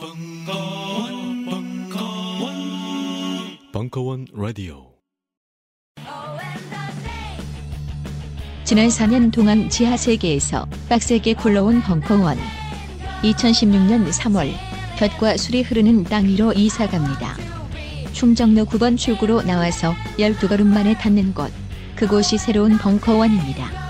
벙커원, 벙커원, 벙커원 라디오. 지난 4년 동안 지하 세계에서 빡세게 굴러온 벙커원. 2016년 3월 볕과 술이 흐르는 땅 위로 이사 갑니다. 충정로 9번 출구로 나와서 12걸음 만에 닿는 곳. 그곳이 새로운 벙커원입니다.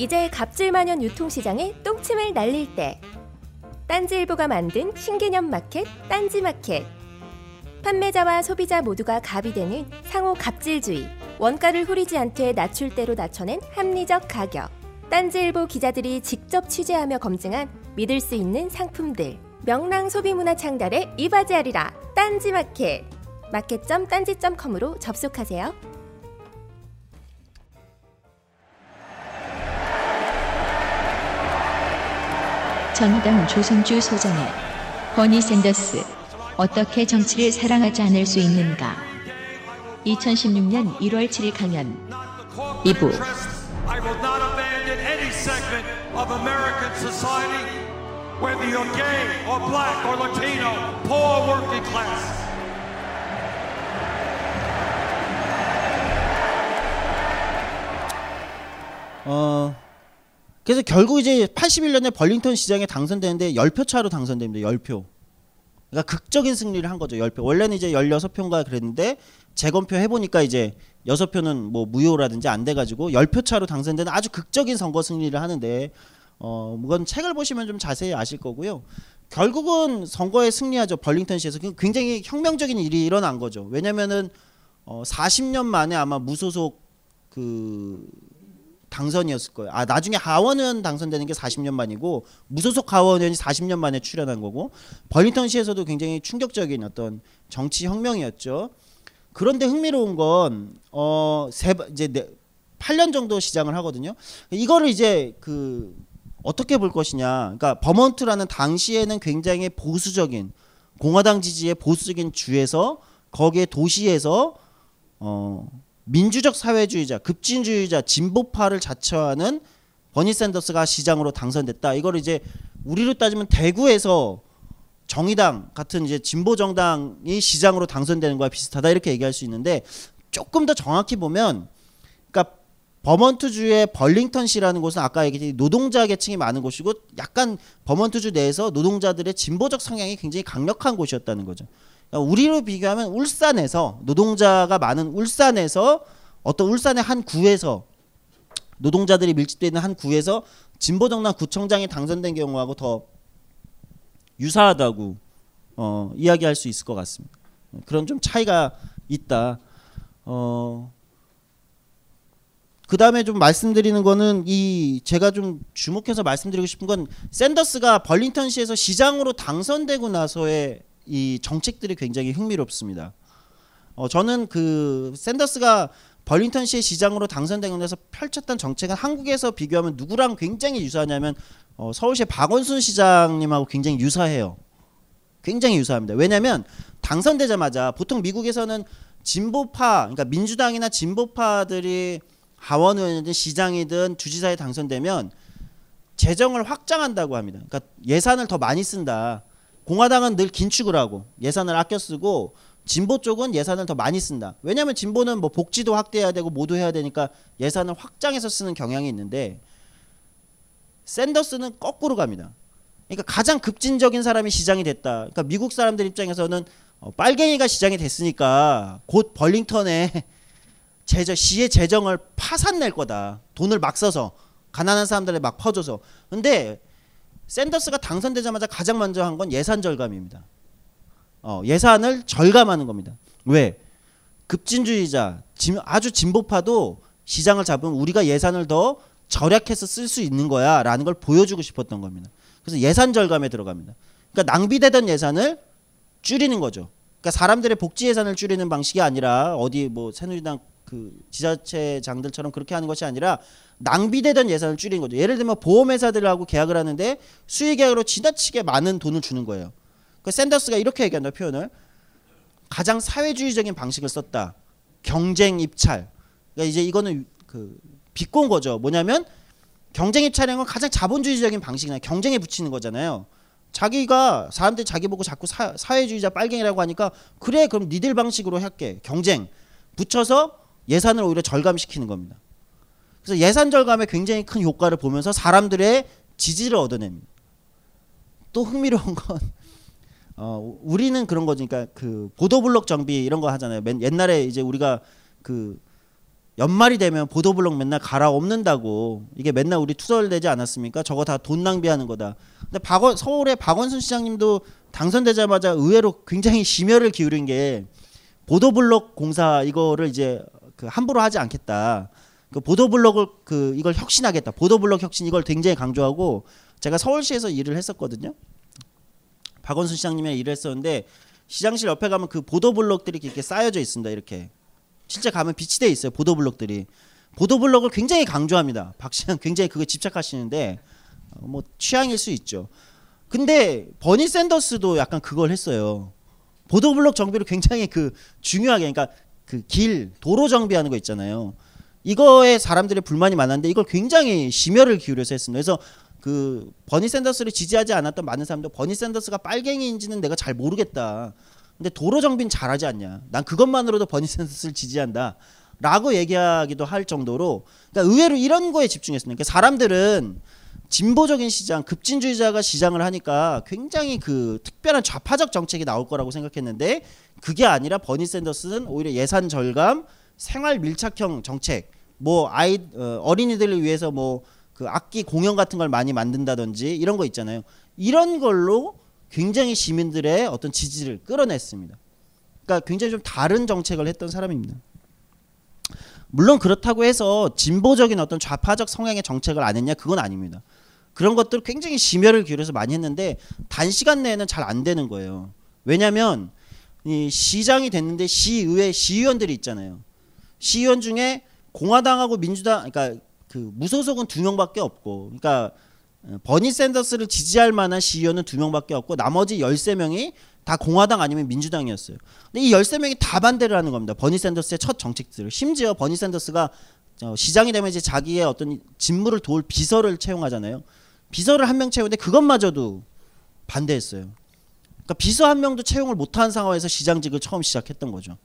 이제 갑질만연 유통시장에 똥침을 날릴 때. 딴지일보가 만든 신개념 마켓 딴지마켓. 판매자와 소비자 모두가 갑이 되는 상호 갑질주의. 원가를 후리지 않되 낮출 대로 낮춰낸 합리적 가격. 딴지일보 기자들이 직접 취재하며 검증한 믿을 수 있는 상품들. 명랑 소비문화 창달에 이바지하리라. 딴지마켓. 마켓.딴지.com으로 접속하세요. 전당 조선주 소장의 버니 샌더스 어떻게 정치를 사랑하지 않을 수 있는가 2016년 1월 7일 강연 2부 I will not abandon any segment of American society, whether you're gay or black or Latino, poor or working class. 어 그래서 결국 이제 81년에 벌링턴 시장에 당선되는데 10표 차로 당선됩니다. 10표. 그러니까 극적인 승리를 한 거죠. 10표. 원래는 이제 16표인가 그랬는데 재검표 해 보니까 이제 6표는 뭐 무효라든지 안 돼 가지고 10표 차로 당선되는 아주 극적인 선거 승리를 하는데 어 이건 책을 보시면 좀 자세히 아실 거고요. 결국은 선거에 승리하죠. 벌링턴 시에서 굉장히 혁명적인 일이 일어난 거죠. 왜냐면은 어 40년 만에 아마 무소속 그 당선이었을 거예요. 아 나중에 하원은 당선되는 게 40년 만이고 무소속 하원 의원이 40년 만에 출현한 거고 벌링턴시에서도 굉장히 충격적인 어떤 정치 혁명이었죠. 그런데 흥미로운 건 어 이제 네, 8년 정도 시장을 하거든요. 이거를 이제 그 어떻게 볼 것이냐. 그러니까 버먼트라는 당시에는 굉장히 보수적인 공화당 지지의 보수적인 주에서 거기에 도시에서 어 민주적 사회주의자, 급진주의자, 진보파를 자처하는 버니 샌더스가 시장으로 당선됐다. 이걸 이제 우리로 따지면 대구에서 정의당 같은 이제 진보 정당이 시장으로 당선되는 거와 비슷하다 이렇게 얘기할 수 있는데 조금 더 정확히 보면 그러니까 버먼트주의 벌링턴시라는 곳은 아까 얘기했듯이 노동자 계층이 많은 곳이고 약간 버먼트주 내에서 노동자들의 진보적 성향이 굉장히 강력한 곳이었다는 거죠. 우리로 비교하면 울산에서 노동자가 많은 울산에서 어떤 울산의 한 구에서 노동자들이 밀집되어 있는 한 구에서 진보정당 구청장이 당선된 경우하고 더 유사하다고 어, 이야기할 수 있을 것 같습니다. 그런 좀 차이가 있다. 어, 그 다음에 좀 말씀드리는 거는 이 제가 좀 주목해서 말씀드리고 싶은 건 샌더스가 벌링턴시에서 시장으로 당선되고 나서의 이 정책들이 굉장히 흥미롭습니다. 어, 저는 그 샌더스가 벌링턴시의 시장으로 당선되고 나서 펼쳤던 정책은 한국에서 비교하면 누구랑 굉장히 유사하냐면 어, 서울시 박원순 시장님하고 굉장히 유사해요. 굉장히 유사합니다. 왜냐하면 당선되자마자 보통 미국에서는 진보파, 그러니까 민주당이나 진보파들이 하원 의원이든 시장이든 주지사에 당선되면 재정을 확장한다고 합니다. 그러니까 예산을 더 많이 쓴다. 공화당은 늘 긴축을 하고 예산을 아껴 쓰고 진보 쪽은 예산을 더 많이 쓴다. 왜냐하면 진보는 뭐 복지도 확대해야 되고 모두 해야 되니까 예산을 확장해서 쓰는 경향이 있는데 샌더스는 거꾸로 갑니다. 그러니까 가장 급진적인 사람이 시장이 됐다. 그러니까 미국 사람들 입장에서는 어, 빨갱이가 시장이 됐으니까 곧 벌링턴에 재정 시의 재정을 파산낼 거다. 돈을 막 써서 가난한 사람들에 막 퍼줘서. 근데 샌더스가 당선되자마자 가장 먼저 한 건 예산 절감입니다. 어, 예산을 절감하는 겁니다. 왜? 급진주의자, 아주 진보파도 시장을 잡으면 우리가 예산을 더 절약해서 쓸 수 있는 거야 라는 걸 보여주고 싶었던 겁니다. 그래서 예산 절감에 들어갑니다. 그러니까 낭비되던 예산을 줄이는 거죠. 그러니까 사람들의 복지 예산을 줄이는 방식이 아니라 어디 뭐 새누리당 그 지자체장들처럼 그렇게 하는 것이 아니라 낭비되던 예산을 줄이는 거죠. 예를 들면 보험회사들하고 계약을 하는데 수의계약으로 지나치게 많은 돈을 주는 거예요. 그 샌더스가 이렇게 얘기한다 표현을 가장 사회주의적인 방식을 썼다. 경쟁 입찰. 그러니까 이제 이거는 그 비꼰 거죠. 뭐냐면 경쟁 입찰이라는 건 가장 자본주의적인 방식이나 경쟁에 붙이는 거잖아요. 자기가 사람들이 자기 보고 자꾸 사, 사회주의자 빨갱이라고 하니까 그래 그럼 니들 방식으로 할게 경쟁 붙여서 예산을 오히려 절감시키는 겁니다. 그래서 예산 절감에 굉장히 큰 효과를 보면서 사람들의 지지를 얻어냅니다. 또 흥미로운 건 어, 우리는 그런 거지. 그러니까 그 보도블록 정비 이런 거 하잖아요. 맨, 옛날에 이제 우리가 그 연말이 되면 보도블록 맨날 갈아엎는다고 이게 맨날 우리 투덜대지 않았습니까? 저거 다 돈 낭비하는 거다. 근데 박원, 서울의 박원순 시장님도 당선되자마자 의외로 굉장히 심혈을 기울인 게 보도블록 공사 이거를 이제 그 함부로 하지 않겠다. 그 보도블록을 그 이걸 혁신하겠다. 보도블록 혁신 이걸 굉장히 강조하고 제가 서울시에서 일을 했었거든요. 박원순 시장님이랑 일을 했었는데 시장실 옆에 가면 그 보도블록들이 이렇게 쌓여져 있습니다. 이렇게 실제 가면 비치돼 있어요. 보도블록들이 보도블록을 굉장히 강조합니다. 박 시장 굉장히 그거 집착하시는데 어, 뭐 취향일 수 있죠. 근데 버니 샌더스도 약간 그걸 했어요. 보도블록 정비를 굉장히 그 중요하게 그러니까 그 길 도로 정비하는 거 있잖아요. 이거에 사람들의 불만이 많았는데 이걸 굉장히 심혈을 기울여서 했습니다. 그래서 그 버니 샌더스를 지지하지 않았던 많은 사람들 버니 샌더스가 빨갱이인지는 내가 잘 모르겠다. 근데 도로 정비는 잘하지 않냐. 난 그것만으로도 버니 샌더스를 지지한다. 라고 얘기하기도 할 정도로 그러니까 의외로 이런 거에 집중했습니다. 그러니까 사람들은 진보적인 시장, 급진주의자가 시장을 하니까 굉장히 그 특별한 좌파적 정책이 나올 거라고 생각했는데 그게 아니라 버니 샌더스는 오히려 예산 절감, 생활 밀착형 정책, 뭐 아이 어, 어린이들을 위해서 뭐 그 악기 공연 같은 걸 많이 만든다든지 이런 거 있잖아요. 이런 걸로 굉장히 시민들의 어떤 지지를 끌어냈습니다. 그러니까 굉장히 좀 다른 정책을 했던 사람입니다. 물론 그렇다고 해서 진보적인 어떤 좌파적 성향의 정책을 안 했냐 그건 아닙니다. 그런 것들 굉장히 심혈을 기울여서 많이 했는데 단시간 내에는 잘 안 되는 거예요. 왜냐하면 이 시장이 됐는데 시의회 시의원들이 있잖아요. 시의원 중에 공화당하고 민주당 그러니까 그 무소속은 두 명밖에 없고 그러니까 어, 버니 샌더스를 지지할 만한 시의원은 두 명밖에 없고 나머지 13명이 다 공화당 아니면 민주당이었어요. 근데 이 13명이 다 반대를 하는 겁니다. 버니 샌더스의 첫 정책들을. 심지어 버니 샌더스가 어, 시장이 되면 이제 자기의 어떤 직무를 도울 비서를 채용하잖아요. 비서를 한 명 채우는데 그것마저도 반대했어요. 그러니까 비서 한 명도 채용을 못한 상황에서 시장직을 처음 시작했던 거죠.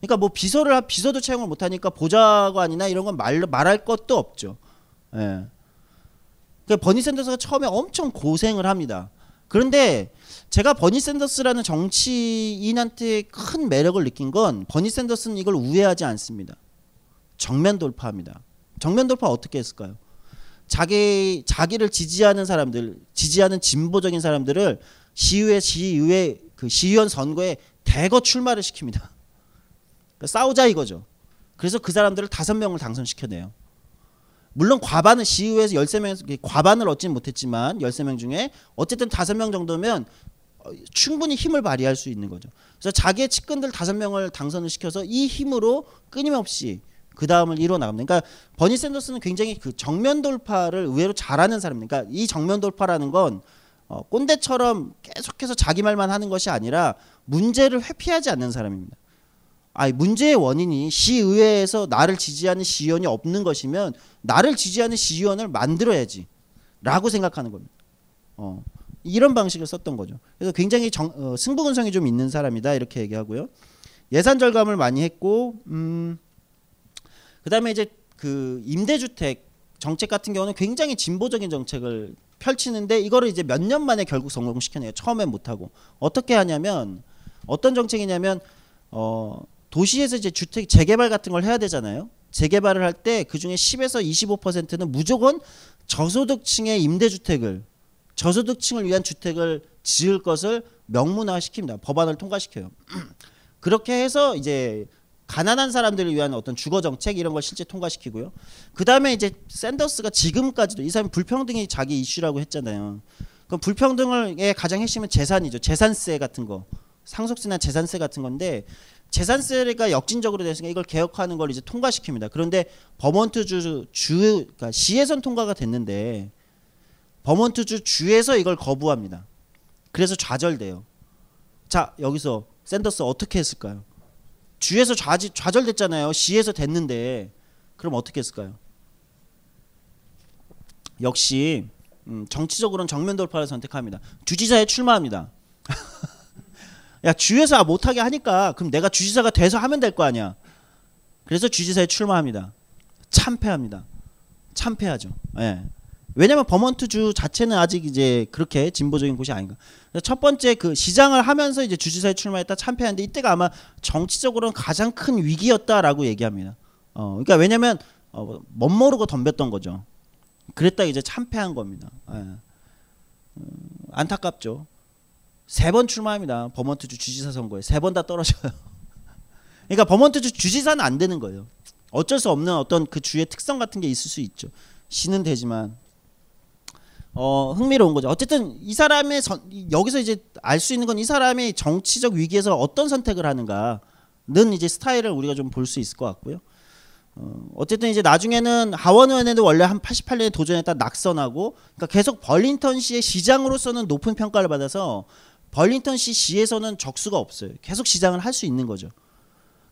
그러니까 뭐 비서를 비서도 채용을 못하니까 보좌관이나 이런 건 말, 말할 것도 없죠. 예. 그러니까 버니 샌더스가 처음에 엄청 고생을 합니다. 그런데 제가 버니 샌더스라는 정치인한테 큰 매력을 느낀 건 버니 샌더스는 이걸 우회하지 않습니다. 정면 돌파합니다. 정면 돌파 어떻게 했을까요? 자기 자기를 지지하는 사람들, 지지하는 진보적인 사람들을 시의회 시의회 그 시의원 선거에 대거 출마를 시킵니다. 그러니까 싸우자 이거죠. 그래서 그 사람들을 다섯 명을 당선시켜내요. 물론 과반은 시의회에서 13명 과반을 얻지는 못했지만 13명 중에 어쨌든 다섯 명 정도면 어, 충분히 힘을 발휘할 수 있는 거죠. 그래서 자기의 측근들 다섯 명을 당선을 시켜서 이 힘으로 끊임없이 그 다음을 이뤄 나갑니다. 그러니까 버니 샌더스는 굉장히 그 정면 돌파를 의외로 잘하는 사람입니다. 그러니까 이 정면 돌파라는 건 어, 꼰대처럼 계속해서 자기 말만 하는 것이 아니라 문제를 회피하지 않는 사람입니다. 아니 문제의 원인이 시의회에서 나를 지지하는 시의원이 없는 것이면 나를 지지하는 시의원을 만들어야지 라고 생각하는 겁니다. 어, 이런 방식을 썼던 거죠. 그래서 굉장히 정, 어, 승부근성이 좀 있는 사람이다 이렇게 얘기하고요. 예산 절감을 많이 했고 음, 그다음에 이제 그 임대주택 정책 같은 경우는 굉장히 진보적인 정책을 펼치는데 이거를 이제 몇 년 만에 결국 성공시켜내요. 처음엔 못하고 어떻게 하냐면 어떤 정책이냐면 어 도시에서 이제 주택 재개발 같은 걸 해야 되잖아요. 재개발을 할 때 그 중에 10에서 25%는 무조건 저소득층의 임대주택을 저소득층을 위한 주택을 지을 것을 명문화 시킵니다. 법안을 통과시켜요. 그렇게 해서 이제 가난한 사람들을 위한 어떤 주거 정책 이런 걸 실제 통과시키고요. 그 다음에 이제 샌더스가 지금까지도 이 사람이 불평등이 자기 이슈라고 했잖아요. 그 불평등의 가장 핵심은 재산이죠. 재산세 같은 거, 상속세나 재산세 같은 건데 재산세가 역진적으로 됐으니까 이걸 개혁하는 걸 이제 통과시킵니다. 그런데 버몬트주 주 그러니까 시에선 통과가 됐는데 버몬트주 주에서 이걸 거부합니다. 그래서 좌절돼요. 자 여기서 샌더스 어떻게 했을까요? 주에서 좌지, 좌절됐잖아요. 시에서 됐는데 그럼 어떻게 했을까요? 역시 음, 정치적으로는 정면 돌파를 선택합니다. 주지사에 출마합니다. 야 주에서 못하게 하니까 그럼 내가 주지사가 돼서 하면 될 거 아니야. 그래서 주지사에 출마합니다. 참패합니다. 참패하죠. 예. 왜냐면 버몬트 주 자체는 아직 이제 그렇게 진보적인 곳이 아닌가. 첫 번째 그 시장을 하면서 이제 주지사에 출마했다 참패하는데 이때가 아마 정치적으로는 가장 큰 위기였다라고 얘기합니다. 어, 그러니까 왜냐면 어, 멋 모르고 덤볐던 거죠. 그랬다 이제 참패한 겁니다. 예. 음, 안타깝죠. 세 번 출마합니다. 버먼트주 주지사 선거에 세 번 다 떨어져요. 그러니까 버먼트주 주지사는 안 되는 거예요. 어쩔 수 없는 어떤 그 주의 특성 같은 게 있을 수 있죠. 시는 되지만 어 흥미로운 거죠. 어쨌든 이 사람의 선, 여기서 이제 알 수 있는 건 이 사람이 정치적 위기에서 어떤 선택을 하는가는 이제 스타일을 우리가 좀 볼 수 있을 것 같고요. 어, 어쨌든 이제 나중에는 하원 의원에도 원래 한 88년에 도전했다 낙선하고 그러니까 계속 벌링턴 시의 시장으로서는 높은 평가를 받아서 벌링턴 시 시에서는 적수가 없어요. 계속 시장을 할 수 있는 거죠.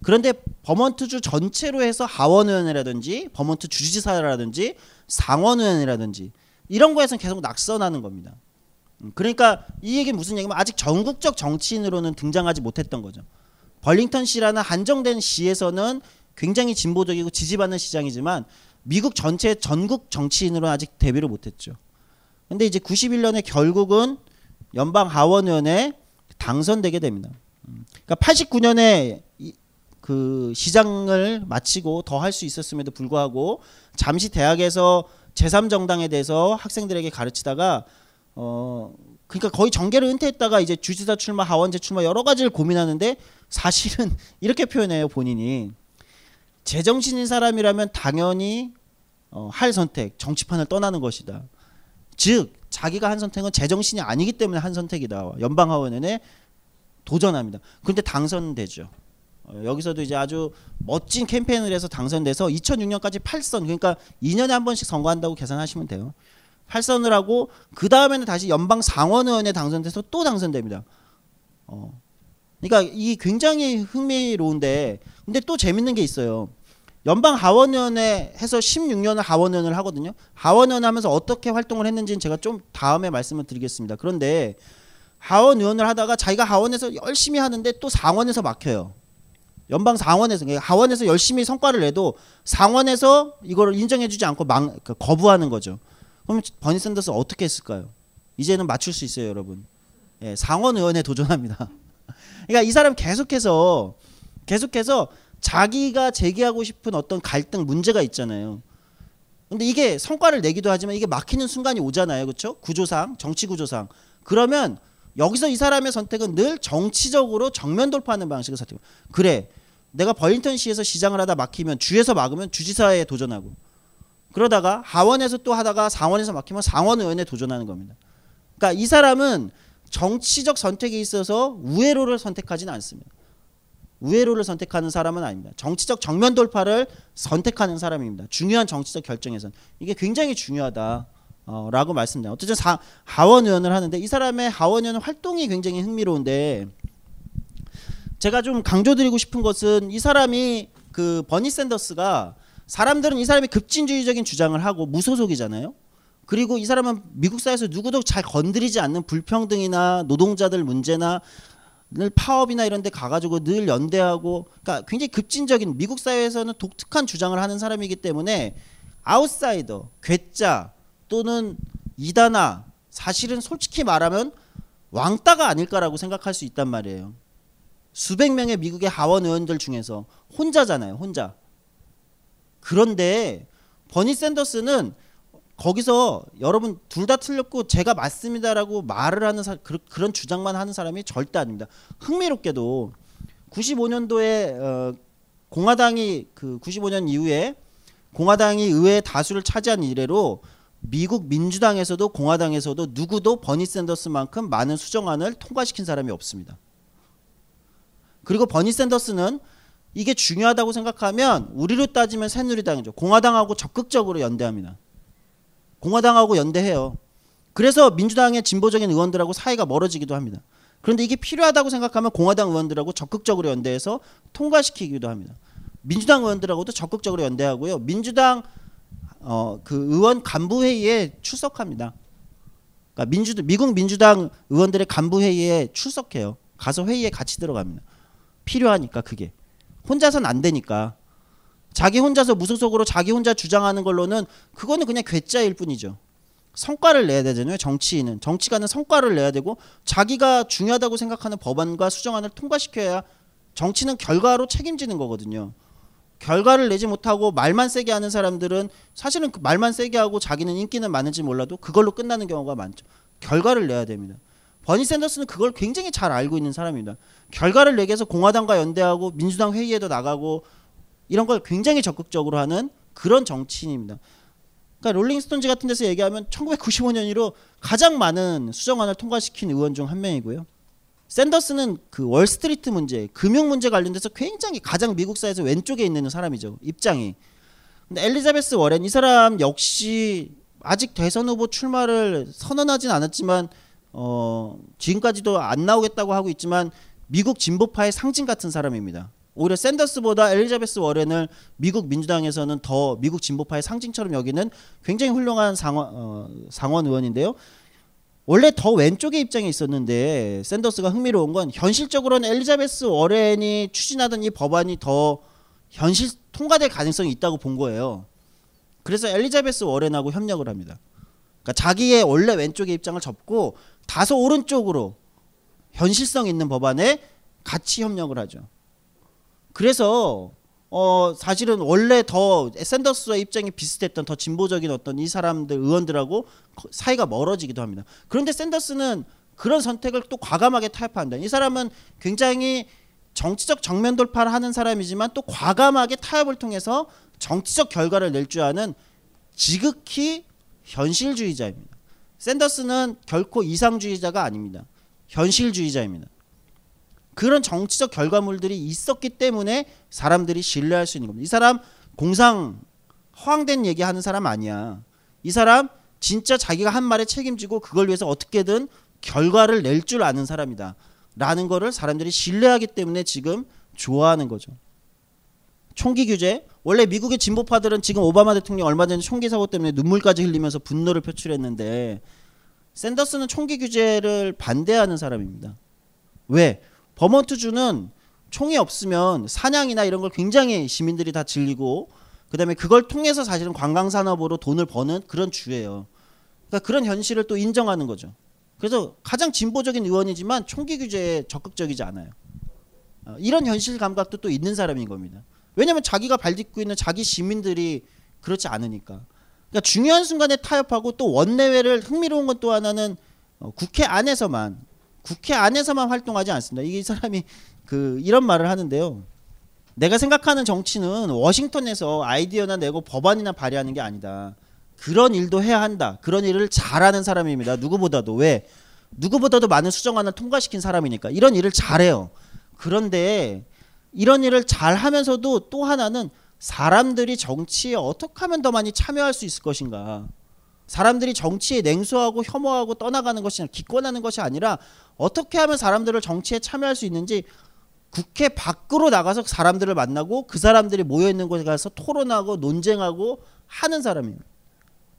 그런데 버몬트주 전체로 해서 하원 의원이라든지 버몬트 주지사라든지 상원 의원이라든지 이런 거에서는 계속 낙선하는 겁니다. 음, 그러니까 이 얘기 무슨 얘기냐면 아직 전국적 정치인으로는 등장하지 못했던 거죠. 벌링턴 시라는 한정된 시에서는 굉장히 진보적이고 지지받는 시장이지만 미국 전체 전국 정치인으로는 아직 데뷔를 못했죠. 근데 이제 91년에 결국은 연방 하원의원에 당선되게 됩니다. 음, 그러니까 89년에 그 시장을 마치고 더 할 수 있었음에도 불구하고 잠시 대학에서 제3정당에 대해서 학생들에게 가르치다가 어 그러니까 거의 정계를 은퇴했다가 이제 주지사 출마, 하원제 출마 여러 가지를 고민하는데 사실은 이렇게 표현해요 본인이 제정신인 사람이라면 당연히 어, 할 선택 정치판을 떠나는 것이다. 즉 자기가 한 선택은 제정신이 아니기 때문에 한 선택이다. 연방 하원에 도전합니다. 그런데 당선되죠. 어, 여기서도 이제 아주 멋진 캠페인을 해서 당선돼서 2006년까지 8선 그러니까 2년에 한 번씩 선거한다고 계산하시면 돼요. 8선을 하고 그 다음에는 다시 연방 상원의원에 당선돼서 또 당선됩니다. 어. 그러니까 이 굉장히 흥미로운데 근데 또 재밌는 게 있어요. 연방 하원의원에 해서 16년을 하원의원을 하거든요. 하원의원 하면서 어떻게 활동을 했는지는 제가 좀 다음에 말씀을 드리겠습니다. 그런데 하원의원을 하다가 자기가 하원에서 열심히 하는데 또 상원에서 막혀요. 연방 상원에서 그러니까 하원에서 열심히 성과를 내도 상원에서 이거를 인정해주지 않고 망, 그러니까 거부하는 거죠. 그럼 버니 샌더스 어떻게 했을까요? 이제는 맞출 수 있어요, 여러분. 예, 상원 의원에 도전합니다. 그러니까 이 사람 계속해서 계속해서 자기가 제기하고 싶은 어떤 갈등 문제가 있잖아요. 근데 이게 성과를 내기도 하지만 이게 막히는 순간이 오잖아요. 그렇죠? 구조상, 정치 구조상. 그러면 여기서 이 사람의 선택은 늘 정치적으로 정면 돌파하는 방식을 선택. 그래. 내가 버링턴 시에서 시장을 하다 막히면 주에서 막으면 주지사에 도전하고 그러다가 하원에서 또 하다가 상원에서 막히면 상원 의원에 도전하는 겁니다. 그러니까 이 사람은 정치적 선택에 있어서 우회로를 선택하지는 않습니다. 우회로를 선택하는 사람은 아닙니다. 정치적 정면 돌파를 선택하는 사람입니다. 중요한 정치적 결정에선 이게 굉장히 중요하다. 어, 라고 말씀드려요. 어쨌든 사, 하원 의원을 하는데 이 사람의 하원 의원 활동이 굉장히 흥미로운데 제가 좀 강조드리고 싶은 것은 이 사람이 그 버니 샌더스가 사람들은 이 사람이 급진주의적인 주장을 하고 무소속이잖아요. 그리고 이 사람은 미국 사회에서 누구도 잘 건드리지 않는 불평등이나 노동자들 문제나 늘 파업이나 이런 데 가가지고 늘 연대하고 그러니까 굉장히 급진적인 미국 사회에서는 독특한 주장을 하는 사람이기 때문에 아웃사이더, 괴짜 또는 이다나 사실은 솔직히 말하면 왕따가 아닐까라고 생각할 수 있단 말이에요. 수백 명의 미국의 하원 의원들 중에서 혼자잖아요. 혼자. 그런데 버니 샌더스는 거기서 여러분 둘 다 틀렸고 제가 맞습니다라고 말을 하는 사, 그, 런 주장만 하는 사람이 절대 아닙니다. 흥미롭게도 95년도에 어, 공화당이 그 95년 이후에 공화당이 의회 다수를 차지한 이래로 미국 민주당에서도 공화당에서도 누구도 버니 샌더스만큼 많은 수정안을 통과시킨 사람이 없습니다. 그리고 버니 샌더스는 이게 중요하다고 생각하면 우리로 따지면 새누리당이죠. 공화당하고 적극적으로 연대합니다. 공화당하고 연대해요. 그래서 민주당의 진보적인 의원들하고 사이가 멀어지기도 합니다. 그런데 이게 필요하다고 생각하면 공화당 의원들하고 적극적으로 연대해서 통과시키기도 합니다. 민주당 의원들하고도 적극적으로 연대하고요. 민주당 어, 그 의원 간부 회의에 출석합니다. 그러니까 민주 미국 민주당 의원들의 간부 회의에 출석해요. 가서 회의에 같이 들어갑니다. 필요하니까 그게 혼자선 안 되니까 자기 혼자서 무소속으로 자기 혼자 주장하는 걸로는 그거는 그냥 괴짜일 뿐이죠. 성과를 내야 되잖아요. 정치인은 정치가는 성과를 내야 되고 자기가 중요하다고 생각하는 법안과 수정안을 통과시켜야 정치는 결과로 책임지는 거거든요. 결과를 내지 못하고 말만 세게 하는 사람들은 사실은 그 말만 세게 하고 자기는 인기는 많은지 몰라도 그걸로 끝나는 경우가 많죠. 결과를 내야 됩니다. 버니 샌더스는 그걸 굉장히 잘 알고 있는 사람입니다. 결과를 내기 위해서 공화당과 연대하고 민주당 회의에도 나가고 이런 걸 굉장히 적극적으로 하는 그런 정치인입니다. 그러니까 롤링스톤즈 같은 데서 얘기하면 1995년 이래로 가장 많은 수정안을 통과시킨 의원 중 한 명이고요. 샌더스는 그 월스트리트 문제, 금융 문제 관련돼서 굉장히 가장 미국 사회에서 왼쪽에 있는 사람이죠. 입장이. 근데 엘리자베스 워렌 이 사람 역시 아직 대선 후보 출마를 선언하진 않았지만 어 지금까지도 안 나오겠다고 하고 있지만 미국 진보파의 상징 같은 사람입니다. 오히려 샌더스보다 엘리자베스 워렌을 미국 민주당에서는 더 미국 진보파의 상징처럼 여기는 굉장히 훌륭한 상원, 어, 상원 의원인데요. 원래 더 왼쪽의 입장에 있었는데 샌더스가 흥미로운 건 현실적으로는 엘리자베스 워렌이 추진하던 이 법안이 더 현실 통과될 가능성이 있다고 본 거예요. 그래서 엘리자베스 워렌하고 협력을 합니다. 그러니까 자기의 원래 왼쪽의 입장을 접고 다소 오른쪽으로 현실성 있는 법안에 같이 협력을 하죠. 그래서 어 사실은 원래 더 샌더스와 입장이 비슷했던 더 진보적인 어떤 이 사람들 의원들하고 사이가 멀어지기도 합니다. 그런데 샌더스는 그런 선택을 또 과감하게 타협한다. 이 사람은 굉장히 정치적 정면 돌파를 하는 사람이지만 또 과감하게 타협을 통해서 정치적 결과를 낼 줄 아는 지극히 현실주의자입니다. 샌더스는 결코 이상주의자가 아닙니다. 현실주의자입니다. 그런 정치적 결과물들이 있었기 때문에 사람들이 신뢰할 수 있는 겁니다. 이 사람 공상 허황된 얘기 하는 사람 아니야. 이 사람 진짜 자기가 한 말에 책임지고 그걸 위해서 어떻게든 결과를 낼 줄 아는 사람이다. 라는 거를 사람들이 신뢰하기 때문에 지금 좋아하는 거죠. 총기 규제 원래 미국의 진보파들은 지금 오바마 대통령 얼마 전에 총기 사고 때문에 눈물까지 흘리면서 분노를 표출했는데 샌더스는 총기 규제를 반대하는 사람입니다. 왜? 버먼트주는 총이 없으면 사냥이나 이런 걸 굉장히 시민들이 다 즐기고 그다음에 그걸 통해서 사실은 관광 산업으로 돈을 버는 그런 주예요. 그러니까 그런 현실을 또 인정하는 거죠. 그래서 가장 진보적인 의원이지만 총기 규제에 적극적이지 않아요. 어, 이런 현실 감각도 또 있는 사람인 겁니다. 왜냐하면 자기가 발딛고 있는 자기 시민들이 그렇지 않으니까. 그러니까 중요한 순간에 타협하고 또 원내외를 흥미로운 건 또 하나는 어, 국회 안에서만 국회 안에서만 활동하지 않습니다. 이 사람이 그 이런 말을 하는데요. 내가 생각하는 정치는 워싱턴에서 아이디어나 내고 법안이나 발의하는 게 아니다. 그런 일도 해야 한다. 그런 일을 잘하는 사람입니다. 누구보다도 왜? 누구보다도 많은 수정안을 통과시킨 사람이니까 이런 일을 잘해요. 그런데 이런 일을 잘 하면서도 또 하나는 사람들이 정치에 어떻게 하면 더 많이 참여할 수 있을 것인가. 사람들이 정치에 냉소하고 혐오하고 떠나가는 것이 기권하는 것이 아니라 어떻게 하면 사람들을 정치에 참여할 수 있는지 국회 밖으로 나가서 사람들을 만나고 그 사람들이 모여 있는 곳에 가서 토론하고 논쟁하고 하는 사람이에요.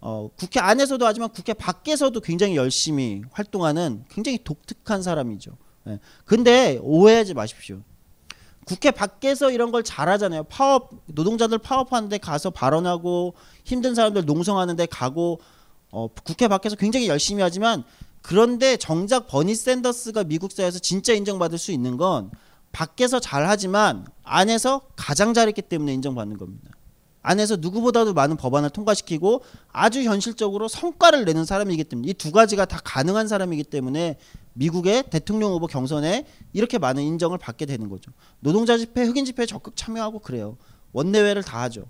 어, 국회 안에서도 하지만 국회 밖에서도 굉장히 열심히 활동하는 굉장히 독특한 사람이죠. 예. 근데 오해하지 마십시오. 국회 밖에서 이런 걸 잘하잖아요. 파업 노동자들 파업하는데 가서 발언하고 힘든 사람들 농성하는데 가고 어, 국회 밖에서 굉장히 열심히 하지만 그런데 정작 버니 샌더스가 미국 사회에서 진짜 인정받을 수 있는 건 밖에서 잘하지만 안에서 가장 잘했기 때문에 인정받는 겁니다. 안에서 누구보다도 많은 법안을 통과시키고 아주 현실적으로 성과를 내는 사람이기 때문에 이 두 가지가 다 가능한 사람이기 때문에 미국의 대통령 후보 경선에 이렇게 많은 인정을 받게 되는 거죠. 노동자 집회, 흑인 집회에 적극 참여하고 그래요. 원내외를 다 하죠.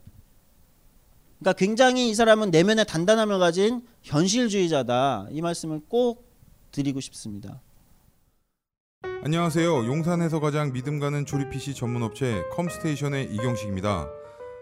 그러니까 굉장히 이 사람은 내면의 단단함을 가진 현실주의자다. 이 말씀을 꼭 드리고 싶습니다. 안녕하세요. 용산에서 가장 믿음 가는 조립 PC 전문 업체 컴스테이션의 이경식입니다.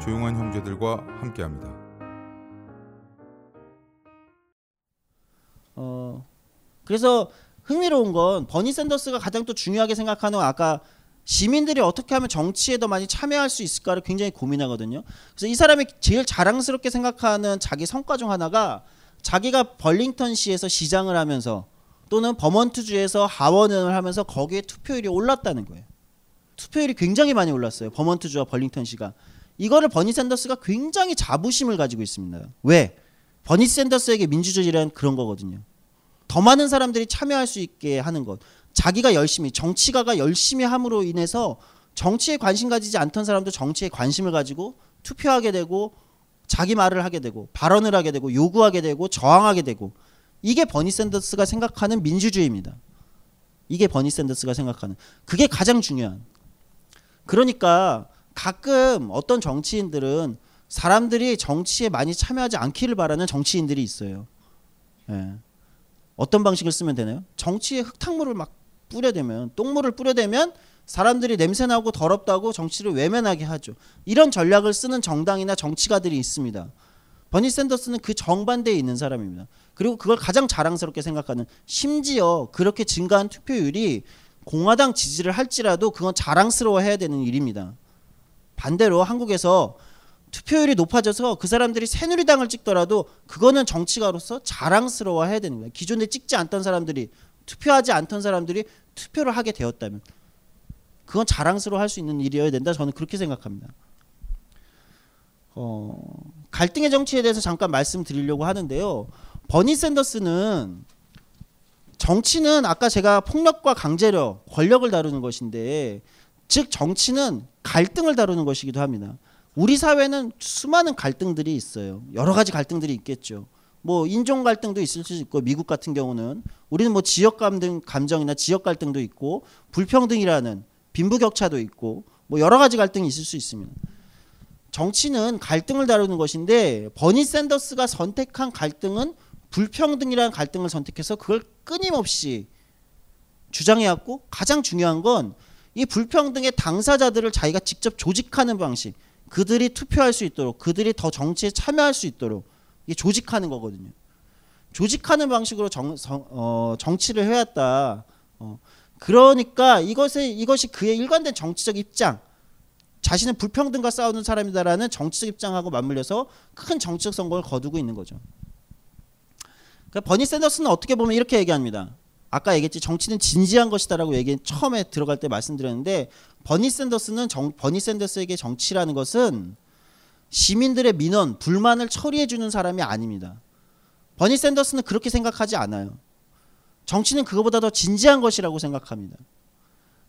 조용한 형제들과 함께합니다. 어 그래서 흥미로운 건 버니 샌더스가 가장 또 중요하게 생각하는 건 아까 시민들이 어떻게 하면 정치에 더 많이 참여할 수 있을까를 굉장히 고민하거든요. 그래서 이 사람이 제일 자랑스럽게 생각하는 자기 성과 중 하나가 자기가 벌링턴시에서 시장을 하면서 또는 버먼트주에서 하원을 하면서 거기에 투표율이 올랐다는 거예요. 투표율이 굉장히 많이 올랐어요. 버먼트주와 벌링턴시가. 이거를 버니 샌더스가 굉장히 자부심을 가지고 있습니다. 왜? 버니 샌더스에게 민주주의란 그런 거거든요. 더 많은 사람들이 참여할 수 있게 하는 것. 자기가 열심히 정치가가 열심히 함으로 인해서 정치에 관심 가지지 않던 사람도 정치에 관심을 가지고 투표하게 되고 자기 말을 하게 되고 발언을 하게 되고 요구하게 되고 저항하게 되고 이게 버니 샌더스가 생각하는 민주주의입니다. 이게 버니 샌더스가 생각하는 그게 가장 중요한. 그러니까 가끔 어떤 정치인들은 사람들이 정치에 많이 참여하지 않기를 바라는 정치인들이 있어요. 예. 어떤 방식을 쓰면 되나요? 정치에 흙탕물을 막 뿌려대면 똥물을 뿌려대면 사람들이 냄새나고 더럽다고 정치를 외면하게 하죠. 이런 전략을 쓰는 정당이나 정치가들이 있습니다. 버니 샌더스는 그 정반대에 있는 사람입니다. 그리고 그걸 가장 자랑스럽게 생각하는 심지어 그렇게 증가한 투표율이 공화당 지지를 할지라도 그건 자랑스러워해야 되는 일입니다. 반대로 한국에서 투표율이 높아져서 그 사람들이 새누리당을 찍더라도 그거는 정치가로서 자랑스러워해야 거예요. 기존에 찍지 않던 사람들이 투표하지 않던 사람들이 투표를 하게 되었다면 그건 자랑스러워할 수 있는 일이어야 된다. 저는 그렇게 생각합니다. 어, 갈등의 정치에 대해서 잠깐 말씀드리려고 하는데요. 버니 샌더스는 정치는 아까 제가 폭력과 강제력, 권력을 다루는 것인데 즉 정치는 갈등을 다루는 것이기도 합니다. 우리 사회는 수많은 갈등들이 있어요. 여러 가지 갈등들이 있겠죠. 뭐 인종 갈등도 있을 수 있고 미국 같은 경우는 우리는 뭐 지역 감등 감정이나 지역 갈등도 있고 불평등이라는 빈부격차도 있고 뭐 여러 가지 갈등이 있을 수 있습니다. 정치는 갈등을 다루는 것인데 버니 샌더스가 선택한 갈등은 불평등이라는 갈등을 선택해서 그걸 끊임없이 주장해왔고 가장 중요한 건 이 불평등의 당사자들을 자기가 직접 조직하는 방식 그들이 투표할 수 있도록 그들이 더 정치에 참여할 수 있도록 이게 조직하는 거거든요. 조직하는 방식으로 정, 어, 정치를 해왔다. 어, 그러니까 이것이 이것이 그의 일관된 정치적 입장, 자신은 불평등과 싸우는 사람이다라는 정치적 입장하고 맞물려서 큰 정치적 성공을 거두고 있는 거죠. 그러니까 버니 샌더스는 어떻게 보면 이렇게 얘기합니다. 아까 얘기했지 정치는 진지한 것이다라고 얘기 처음에 들어갈 때 말씀드렸는데 버니 샌더스는 정, 버니 샌더스에게 정치라는 것은 시민들의 민원, 불만을 처리해 주는 사람이 아닙니다. 버니 샌더스는 그렇게 생각하지 않아요. 정치는 그거보다 더 진지한 것이라고 생각합니다.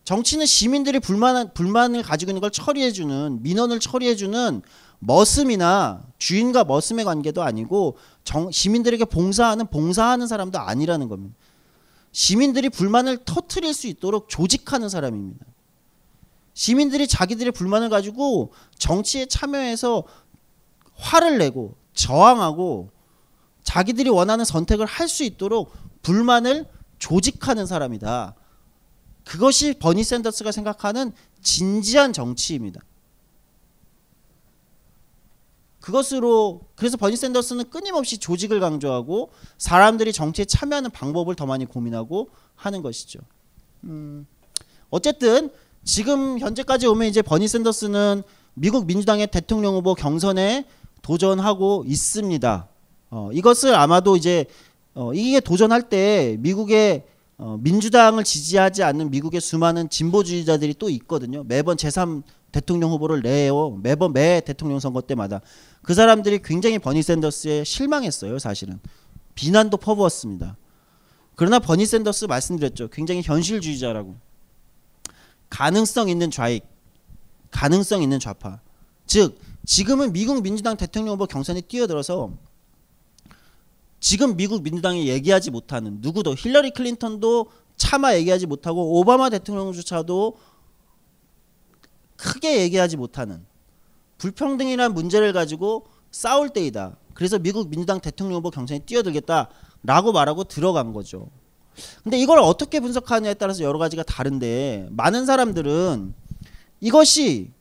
정치는 시민들이 불만 불만을 가지고 있는 걸 처리해 주는 민원을 처리해 주는 머슴이나 주인과 머슴의 관계도 아니고 정, 시민들에게 봉사하는 봉사하는 사람도 아니라는 겁니다. 시민들이 불만을 터트릴 수 있도록 조직하는 사람입니다. 시민들이 자기들의 불만을 가지고 정치에 참여해서 화를 내고 저항하고 자기들이 원하는 선택을 할 수 있도록 불만을 조직하는 사람이다. 그것이 버니 샌더스가 생각하는 진지한 정치입니다. 그것으로 그래서 버니 샌더스는 끊임없이 조직을 강조하고 사람들이 정치에 참여하는 방법을 더 많이 고민하고 하는 것이죠. 음, 어쨌든 지금 현재까지 오면 이제 버니 샌더스는 미국 민주당의 대통령 후보 경선에 도전하고 있습니다. 어, 이것을 아마도 이제 어, 이게 도전할 때 미국의 어, 민주당을 지지하지 않는 미국의 수많은 진보주의자들이 또 있거든요. 매번 제3 대통령 후보를 내요. 매번 매 대통령 선거 때마다 그 사람들이 굉장히 버니 샌더스에 실망했어요. 사실은 비난도 퍼부었습니다. 그러나 버니 샌더스 말씀드렸죠. 굉장히 현실주의자라고 가능성 있는 좌익, 가능성 있는 좌파. 즉 지금은 미국 민주당 대통령 후보 경선에 뛰어들어서 지금 미국 민주당이 얘기하지 못하는 누구도 힐러리 클린턴도 차마 얘기하지 못하고 오바마 대통령조차도 크게 얘기하지 못하는 불평등이라는 문제를 가지고 싸울 때이다. 그래서 미국 민주당 대통령 후보 경선에 뛰어들겠다라고 말하고 들어간 거죠. 근데 이걸 어떻게 분석하느냐에 따라서 여러 가지가 다른데 많은 사람들은 이것이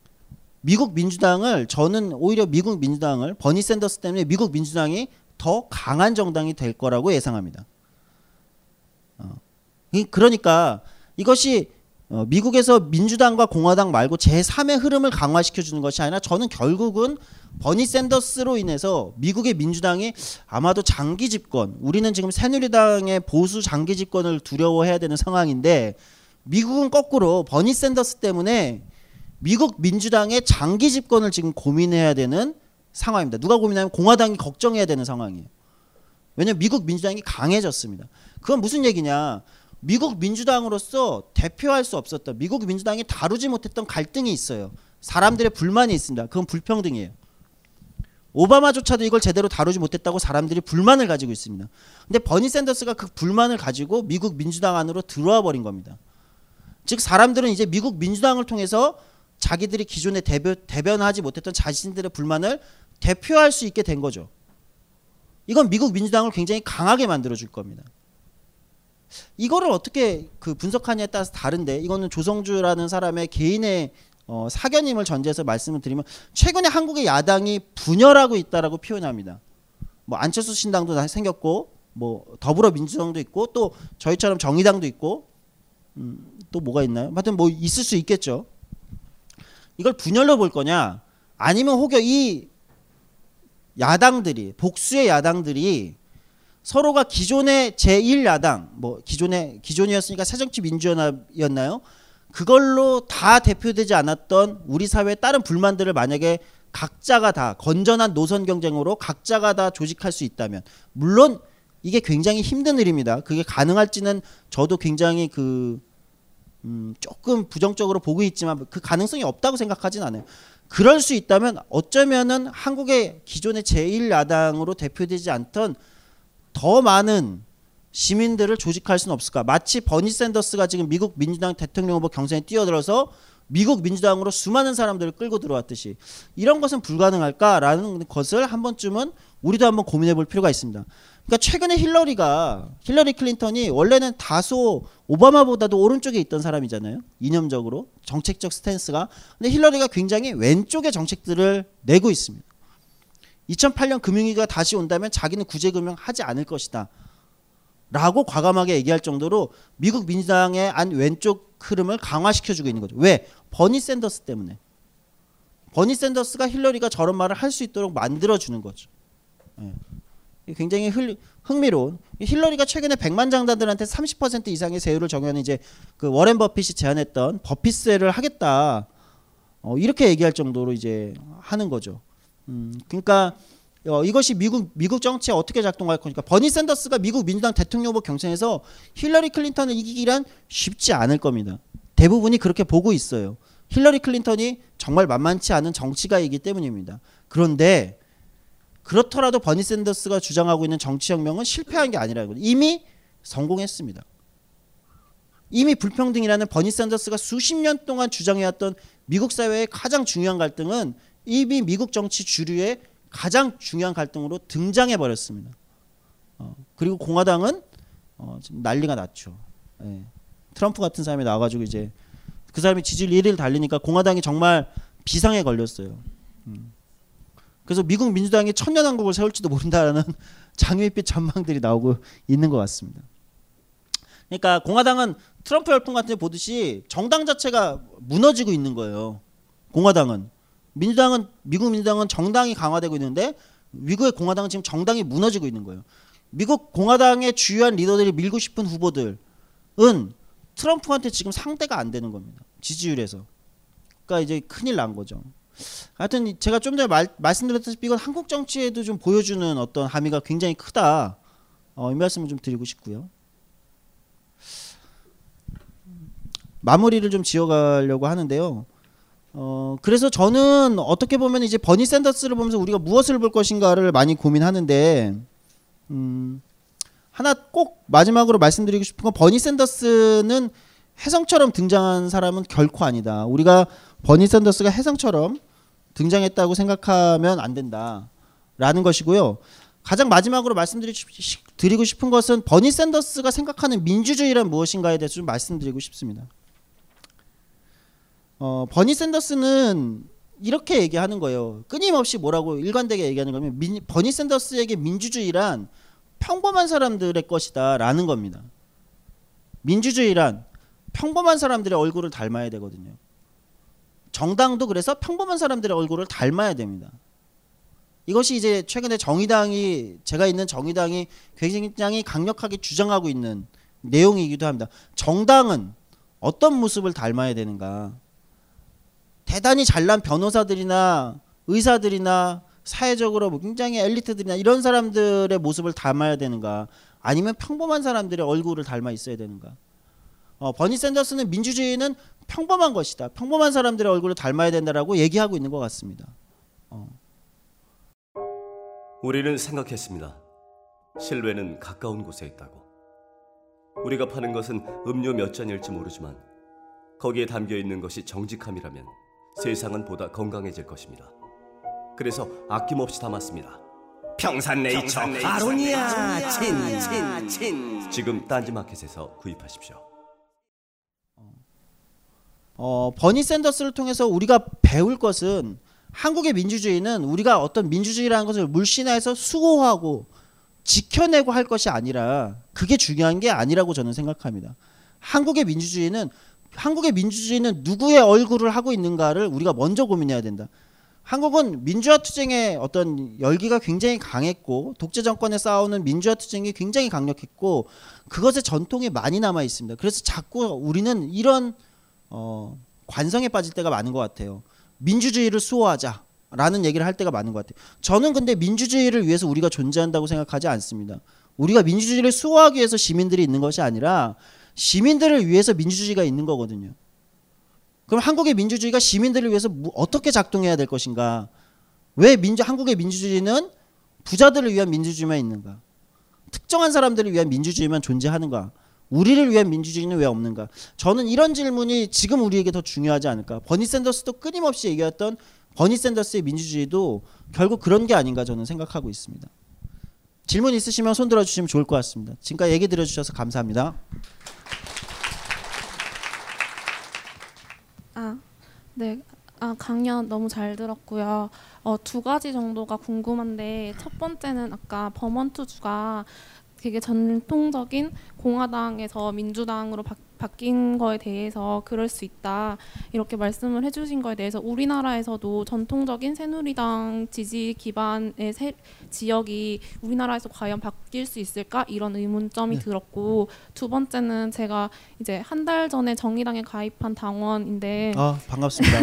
미국 민주당을 저는 오히려 미국 민주당을 버니 샌더스 때문에 미국 민주당이 더 강한 정당이 될 거라고 예상합니다. 어. 이- 그러니까 이것이 어, 미국에서 민주당과 공화당 말고 제3의 흐름을 강화시켜 주는 것이 아니라 저는 결국은 버니 샌더스로 인해서 미국의 민주당이 아마도 장기 집권, 우리는 지금 새누리당의 보수 장기 집권을 두려워해야 되는 상황인데 미국은 거꾸로 버니 샌더스 때문에 미국 민주당의 장기 집권을 지금 고민해야 되는 상황입니다. 누가 고민하면 공화당이 걱정해야 되는 상황이에요. 왜냐하면 미국 민주당이 강해졌습니다. 그건 무슨 얘기냐? 미국 민주당으로서 대표할 수 없었던 미국 민주당이 다루지 못했던 갈등이 있어요. 사람들의 불만이 있습니다. 그건 불평등이에요. 오바마조차도 이걸 제대로 다루지 못했다고 사람들이 불만을 가지고 있습니다. 근데 버니 샌더스가 그 불만을 가지고 미국 민주당 안으로 들어와 버린 겁니다. 즉 사람들은 이제 미국 민주당을 통해서 자기들이 기존에 대변, 대변하지 못했던 자신들의 불만을 대표할 수 있게 된 거죠. 이건 미국 민주당을 굉장히 강하게 만들어 줄 겁니다. 이거를 어떻게 그 분석하냐에 따라서 다른데 이거는 조성주라는 사람의 개인의 어, 사견임을 전제해서 말씀을 드리면 최근에 한국의 야당이 분열하고 있다라고 표현합니다. 뭐 안철수 신당도 다 생겼고 뭐 더불어민주당도 있고 또 저희처럼 정의당도 있고 음, 또 뭐가 있나요? 하여튼 뭐 있을 수 있겠죠. 이걸 분열로 볼 거냐 아니면 혹여 이 야당들이 복수의 야당들이 서로가 기존의 제1야당 뭐 기존의 기존이었으니까 새정치 민주연합이었나요? 그걸로 다 대표되지 않았던 우리 사회의 다른 불만들을 만약에 각자가 다 건전한 노선 경쟁으로 각자가 다 조직할 수 있다면 물론 이게 굉장히 힘든 일입니다. 그게 가능할지는 저도 굉장히 그 음, 조금 부정적으로 보고 있지만 그 가능성이 없다고 생각하진 않아요. 그럴 수 있다면 어쩌면은 한국의 기존의 제1야당으로 대표되지 않던 더 많은 시민들을 조직할 수는 없을까? 마치 버니 샌더스가 지금 미국 민주당 대통령 후보 경선에 뛰어들어서 미국 민주당으로 수많은 사람들을 끌고 들어왔듯이 이런 것은 불가능할까라는 것을 한 번쯤은 우리도 한번 고민해 볼 필요가 있습니다. 그러니까 최근에 힐러리가 힐러리 클린턴이 원래는 다소 오바마보다도 오른쪽에 있던 사람이잖아요. 이념적으로 정책적 스탠스가. 근데 힐러리가 굉장히 왼쪽의 정책들을 내고 있습니다. 2008년 금융위기가 다시 온다면 자기는 구제금융 하지 않을 것이다. 라고 과감하게 얘기할 정도로 미국 민주당의 안 왼쪽 흐름을 강화시켜주고 있는 거죠. 왜? 버니 샌더스 때문에. 버니 샌더스가 힐러리가 저런 말을 할 수 있도록 만들어주는 거죠. 예. 굉장히 흘, 흥미로운 힐러리가 최근에 백만 장자들한테 30% 이상의 세율을 정하는 이제 그 워렌 버핏이 제안했던 버핏세를 하겠다 어, 이렇게 얘기할 정도로 이제 하는 거죠. 음, 그러니까 어, 이것이 미국 미국 정치에 어떻게 작동할 거니까 버니 샌더스가 미국 민주당 대통령 후보 경선에서 힐러리 클린턴을 이기기란 쉽지 않을 겁니다. 대부분이 그렇게 보고 있어요. 힐러리 클린턴이 정말 만만치 않은 정치가이기 때문입니다. 그런데 그렇더라도 버니 샌더스가 주장하고 있는 정치혁명은 실패한 게 아니라고 이미 성공했습니다. 이미 불평등이라는 버니 샌더스가 수십 년 동안 주장해왔던 미국 사회의 가장 중요한 갈등은 이미 미국 정치 주류의 가장 중요한 갈등으로 등장해 버렸습니다. 어, 그리고 공화당은 어, 지금 난리가 났죠. 예. 트럼프 같은 사람이 나와가지고 이제 그 사람이 지지율 1위를 달리니까 공화당이 정말 비상에 걸렸어요. 음. 그래서 미국 민주당이 천년왕국을 세울지도 모른다라는 장밋빛 전망들이 나오고 있는 것 같습니다. 그러니까 공화당은 트럼프 열풍 같은 데 보듯이 정당 자체가 무너지고 있는 거예요. 공화당은 민주당은 미국 민주당은 정당이 강화되고 있는데 미국의 공화당은 지금 정당이 무너지고 있는 거예요. 미국 공화당의 주요한 리더들이 밀고 싶은 후보들은 트럼프한테 지금 상대가 안 되는 겁니다. 지지율에서. 정치가 이제 큰일 난 거죠. 하여튼 이- 제가 좀 전에 말, 말씀드렸다시피 이건 한국 정치에도 좀 보여주는 어떤 함의가 굉장히 크다. 어, 이 말씀을 좀 드리고 싶고요. 마무리를 좀 지어가려고 하는데요. 어, 그래서 저는 어떻게 보면 이제 버니 샌더스를 보면서 우리가 무엇을 볼 것인가를 많이 고민하는데, 음, 하나 꼭 마지막으로 말씀드리고 싶은 건 버니 샌더스는 혜성처럼 등장한 사람은 결코 아니다. 우리가 버니 샌더스가 혜성처럼 등장했다고 생각하면 안 된다라는 것이고요. 가장 마지막으로 말씀드리고 싶은 것은 버니 샌더스가 생각하는 민주주의란 무엇인가에 대해서 좀 말씀드리고 싶습니다. 어, 버니 샌더스는 이렇게 얘기하는 거예요. 끊임없이 뭐라고 일관되게 얘기하는 거면 민, 버니 샌더스에게 민주주의란 평범한 사람들의 것이다라는 겁니다. 민주주의란 평범한 사람들의 얼굴을 닮아야 되거든요. 정당도 그래서 평범한 사람들의 얼굴을 닮아야 됩니다. 이것이 이제 최근에 정의당이 제가 있는 정의당이 굉장히 강력하게 주장하고 있는 내용이기도 합니다. 정당은 어떤 모습을 닮아야 되는가? 대단히 잘난 변호사들이나 의사들이나 사회적으로 뭐 굉장히 엘리트들이나 이런 사람들의 모습을 닮아야 되는가? 아니면 평범한 사람들의 얼굴을 닮아 있어야 되는가? 어, 버니 샌더스는 민주주의는 평범한 것이다. 평범한 사람들의 얼굴을 닮아야 된다라고 얘기하고 있는 것 같습니다. 어. 우리는 생각했습니다. 실외는 가까운 곳에 있다고. 우리가 파는 것은 음료 몇 잔일지 모르지만 거기에 담겨 있는 것이 정직함이라면 세상은 보다 건강해질 것입니다. 그래서 아낌없이 담았습니다. 평산네이처 아로니아 친친 친 지금 딴지마켓에서 구입하십시오. 어, 버니 샌더스를 통해서 우리가 배울 것은 한국의 민주주의는 우리가 어떤 민주주의라는 것을 물신화해서 수호하고 지켜내고 할 것이 아니라 그게 중요한 게 아니라고 저는 생각합니다. 한국의 민주주의는 한국의 민주주의는 누구의 얼굴을 하고 있는가를 우리가 먼저 고민해야 된다. 한국은 민주화 투쟁의 어떤 열기가 굉장히 강했고 독재 정권에 싸우는 민주화 투쟁이 굉장히 강력했고 그것의 전통이 많이 남아 있습니다. 그래서 자꾸 우리는 이런 어, 관성에 빠질 때가 많은 것 같아요. 민주주의를 수호하자 라는 얘기를 할 때가 많은 것 같아요. 저는 근데 민주주의를 위해서 우리가 존재한다고 생각하지 않습니다. 우리가 민주주의를 수호하기 위해서 시민들이 있는 것이 아니라 시민들을 위해서 민주주의가 있는 거거든요. 그럼 한국의 민주주의가 시민들을 위해서 뭐 어떻게 작동해야 될 것인가? 왜 민주 한국의 민주주의는 부자들을 위한 민주주의만 있는가? 특정한 사람들을 위한 민주주의만 존재하는가? 우리를 위한 민주주의는 왜 없는가? 저는 이런 질문이 지금 우리에게 더 중요하지 않을까? 버니 샌더스도 끊임없이 얘기했던 버니 샌더스의 민주주의도 결국 그런 게 아닌가 저는 생각하고 있습니다. 질문 있으시면 손 들어주시면 좋을 것 같습니다. 지금까지 얘기 들어주셔서 감사합니다. 네. 아, 강연 너무 잘 들었고요. 어, 두 가지 정도가 궁금한데 첫 번째는 아까 버먼트주가 되게 전통적인 공화당에서 민주당으로 바, 바뀐 거에 대해서 그럴 수 있다 이렇게 말씀을 해주신 거에 대해서 우리나라에서도 전통적인 새누리당 지지 기반의 세, 지역이 우리나라에서 과연 바뀔 수 있을까 이런 의문점이 네. 들었고 두 번째는 제가 이제 한 달 전에 정의당에 가입한 당원인데 아 반갑습니다.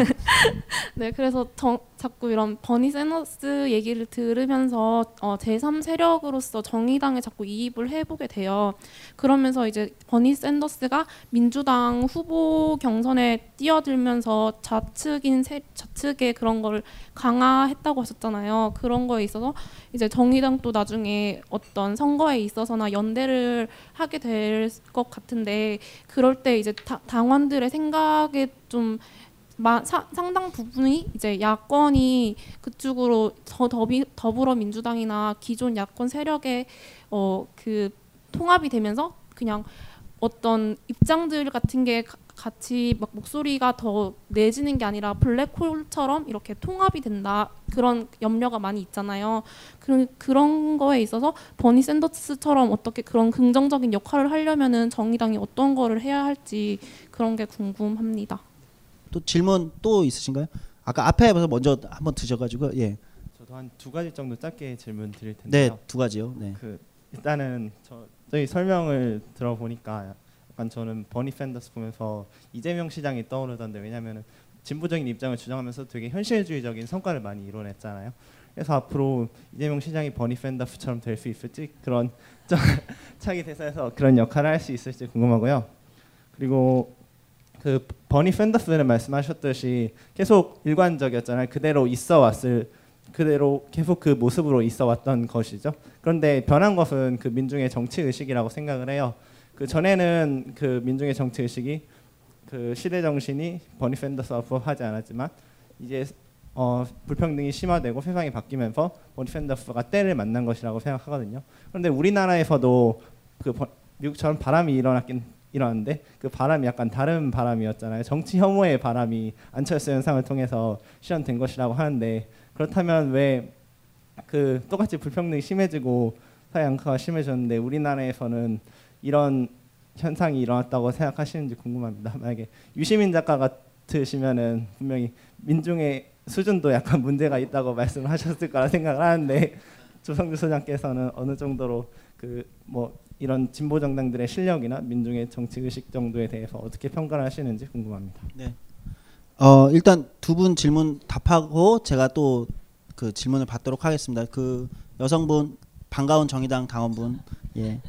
네, 그래서 정, 자꾸 이런 버니 샌더스 얘기를 들으면서 어, 제3 세력으로서 정의당에 자꾸 이입을 해보게 돼요. 그러면서 이제 버니 샌더스가 민주당 후보 경선에 뛰어들면서 좌측인 세, 좌측의 그런 걸 강화했다고 하셨잖아요. 그런 거에 있어서 이제 정의당도 나중에 어떤 선거에 있어서나 연대를 하게 될 것 같은데 그럴 때 이제 다, 당원들의 생각에 좀 마, 사, 상당 부분이 이제 야권이 그쪽으로 더 더비, 더불어민주당이나 기존 야권 세력의 어 그 통합이 되면서 그냥 어떤 입장들 같은 게 가- 같이 막 목소리가 더 내지는 게 아니라 블랙홀처럼 이렇게 통합이 된다 그런 염려가 많이 있잖아요. 그런 그런 거에 있어서 버니 샌더스처럼 어떻게 그런 긍정적인 역할을 하려면은 정의당이 어떤 거를 해야 할지 그런 게 궁금합니다. 또 질문 또 있으신가요? 아까 앞에 먼저 한번 드셔가지고 예. 저도 한 두 가지 정도 짧게 질문 드릴 텐데요. 네, 두 가지요. 네. 그 일단은 저 저희 설명을 들어보니까 약간 저는 버니 샌더스 보면서 이재명 시장이 떠오르던데 왜냐면은 진보적인 입장을 주장하면서 되게 현실주의적인 성과를 많이 이뤄냈잖아요. 그래서 앞으로 이재명 시장이 버니 샌더스처럼 될 수 있을지 그런 차기 대사에서 그런 역할을 할 수 있을지 궁금하고요. 그리고 그 버니 샌더스는 말씀하셨듯이 계속 일관적이었잖아요. 그대로 있어 왔을 그대로 계속 그 모습으로 있어 왔던 것이죠. 그런데 변한 것은 그 민중의 정치 의식이라고 생각을 해요. 그 전에는 그 민중의 정치 의식이 그 시대 정신이 버니 샌더스와 부합하지 않았지만 이제 어, 불평등이 심화되고 세상이 바뀌면서 버니 샌더스가 때를 만난 것이라고 생각하거든요. 그런데 우리나라에서도 그 버, 미국처럼 바람이 일어났긴 일어났는데 그 바람이 약간 다른 바람이었잖아요. 정치 혐오의 바람이 안철수 현상을 통해서 실현된 것이라고 하는데 그렇다면 왜 그 똑같이 불평등이 심해지고 사회 양극화가 심해졌는데 우리나라에서는 이런 현상이 일어났다고 생각하시는지 궁금합니다. 만약에 유시민 작가 같으시면은 분명히 민중의 수준도 약간 문제가 있다고 말씀을 하셨을 거라 생각을 하는데 조성주 소장께서는 어느 정도로 그 뭐 이런 진보 정당들의 실력이나 민중의 정치 의식 정도에 대해서 어떻게 평가를 하시는지 궁금합니다. 네. 어 일단 두 분 질문 답하고 제가 또 그 질문을 받도록 하겠습니다. 그 여성분 반가운 정의당 당원분 예.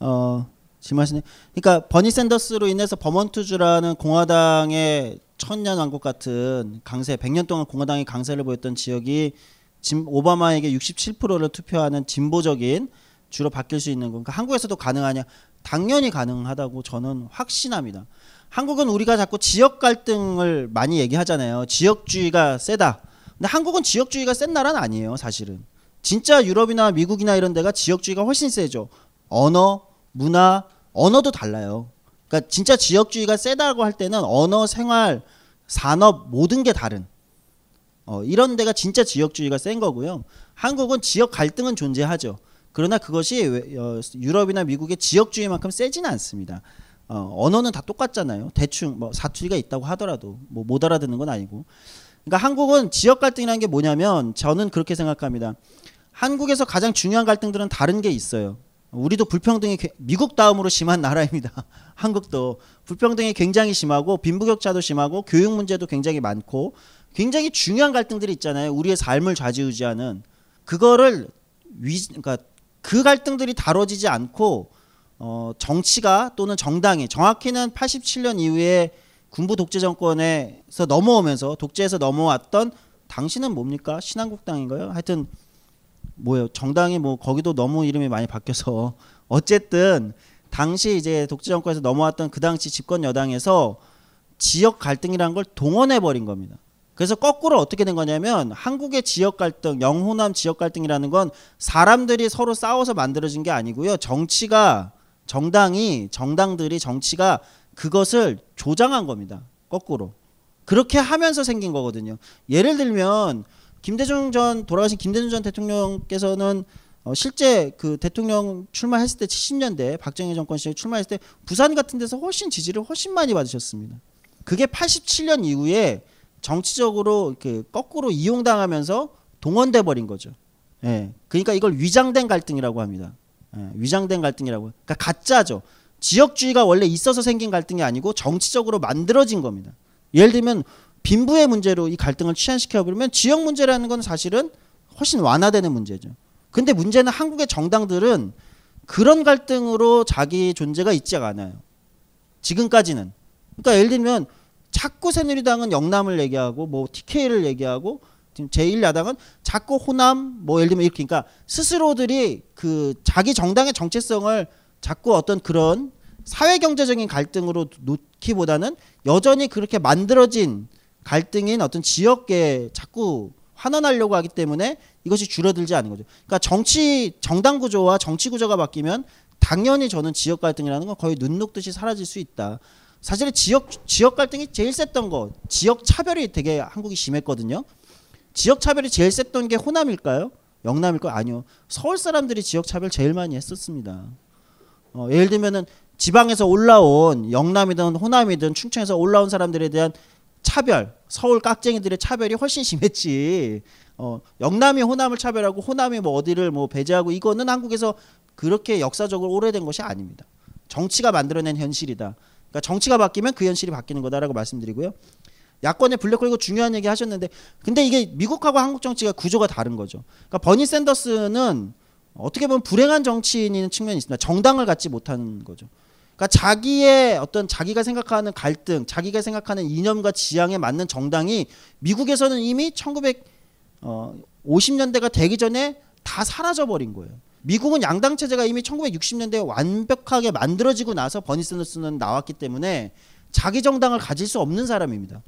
어 질문하시네. 그러니까 버니 샌더스로 인해서 버먼트주라는 공화당의 천년 왕국 같은 강세 100년 동안 공화당이 강세를 보였던 지역이 진 오바마에게 67%를 투표하는 진보적인 주로 바뀔 수 있는 건 그러니까 한국에서도 가능하냐? 당연히 가능하다고 저는 확신합니다. 한국은 우리가 자꾸 지역 갈등을 많이 얘기하잖아요. 지역주의가 세다. 근데 한국은 지역주의가 센 나라는 아니에요, 사실은. 진짜 유럽이나 미국이나 이런 데가 지역주의가 훨씬 세죠. 언어, 문화, 언어도 달라요. 그러니까 진짜 지역주의가 세다고 할 때는 언어, 생활, 산업 모든 게 다른. 어, 이런 데가 진짜 지역주의가 센 거고요. 한국은 지역 갈등은 존재하죠. 그러나 그것이 어, 유럽이나 미국의 지역주의만큼 세지는 않습니다. 어, 언어는 다 똑같잖아요. 대충 뭐 사투리가 있다고 하더라도 뭐 못 알아듣는 건 아니고. 그러니까 한국은 지역 갈등이라는 게 뭐냐면 저는 그렇게 생각합니다. 한국에서 가장 중요한 갈등들은 다른 게 있어요. 우리도 불평등이 미국 다음으로 심한 나라입니다. 한국도 불평등이 굉장히 심하고 빈부격차도 심하고 교육 문제도 굉장히 많고 굉장히 중요한 갈등들이 있잖아요. 우리의 삶을 좌지우지하는 그거를 위 그러니까 그 갈등들이 다뤄지지 않고 어, 정치가 또는 정당이 정확히는 87년 이후에 군부 독재 정권에서 넘어오면서 독재에서 넘어왔던 당신은 뭡니까 신한국당인가요? 하여튼 뭐예요 정당이 뭐 거기도 너무 이름이 많이 바뀌어서 어쨌든 당시 이제 독재 정권에서 넘어왔던 그 당시 집권 여당에서 지역 갈등이라는 걸 동원해 버린 겁니다. 그래서 거꾸로 어떻게 된 거냐면 한국의 지역 갈등, 영호남 지역 갈등이라는 건 사람들이 서로 싸워서 만들어진 게 아니고요. 정치가 정당이 정당들이 정치가 그것을 조장한 겁니다. 거꾸로. 그렇게 하면서 생긴 거거든요. 예를 들면 김대중 전 돌아가신 김대중 전 대통령께서는 어, 실제 그 대통령 출마했을 때 70년대 박정희 정권 시절 출마했을 때 부산 같은 데서 훨씬 지지를 훨씬 많이 받으셨습니다. 그게 87년 이후에 정치적으로 이렇게 거꾸로 이용당하면서 동원돼 버린 거죠. 예. 그러니까 이걸 위장된 갈등이라고 합니다. 예, 위장된 갈등이라고. 그러니까 가짜죠. 지역주의가 원래 있어서 생긴 갈등이 아니고 정치적으로 만들어진 겁니다. 예를 들면 빈부의 문제로 이 갈등을 취한시켜 버리면 지역 문제라는 건 사실은 훨씬 완화되는 문제죠. 근데 문제는 한국의 정당들은 그런 갈등으로 자기 존재가 있지 않아요. 지금까지는. 그러니까 예를 들면 자꾸 새누리당은 영남을 얘기하고 뭐 TK를 얘기하고 지금 제1야당은 자꾸 호남 뭐 예를 들면 이렇게 그러니까 스스로들이 그 자기 정당의 정체성을 자꾸 어떤 그런 사회 경제적인 갈등으로 놓기보다는 여전히 그렇게 만들어진 갈등인 어떤 지역에 자꾸 환원하려고 하기 때문에 이것이 줄어들지 않는 거죠. 그러니까 정치 정당 구조와 정치 구조가 바뀌면 당연히 저는 지역 갈등이라는 건 거의 눈 녹듯이 사라질 수 있다. 사실 지역 지역 갈등이 제일 셌던 거 지역 차별이 되게 한국이 심했거든요. 지역 차별이 제일 셌던 게 호남일까요? 영남일까요? 아니요. 서울 사람들이 지역 차별 제일 많이 했었습니다. 어, 예를 들면은 지방에서 올라온 영남이든 호남이든 충청에서 올라온 사람들에 대한 차별, 서울 깍쟁이들의 차별이 훨씬 심했지. 어, 영남이 호남을 차별하고 호남이 뭐 어디를 뭐 배제하고 이거는 한국에서 그렇게 역사적으로 오래된 것이 아닙니다. 정치가 만들어낸 현실이다. 그러니까 정치가 바뀌면 그 현실이 바뀌는 거다라고 말씀드리고요. 야권의 블랙홀이고 중요한 얘기 하셨는데 근데 이게 미국하고 한국 정치가 구조가 다른 거죠. 그러니까 버니 샌더스는 어떻게 보면 불행한 정치인인 측면이 있습니다. 정당을 갖지 못하는 거죠. 그러니까 자기의 어떤 자기가 생각하는 갈등, 자기가 생각하는 이념과 지향에 맞는 정당이 미국에서는 이미 1950년대가 되기 전에 다 사라져 버린 거예요. 미국은 양당 체제가 이미 1960년대에 완벽하게 만들어지고 나서 버니 샌더스는 나왔기 때문에 자기 정당을 가질 수 없는 사람입니다.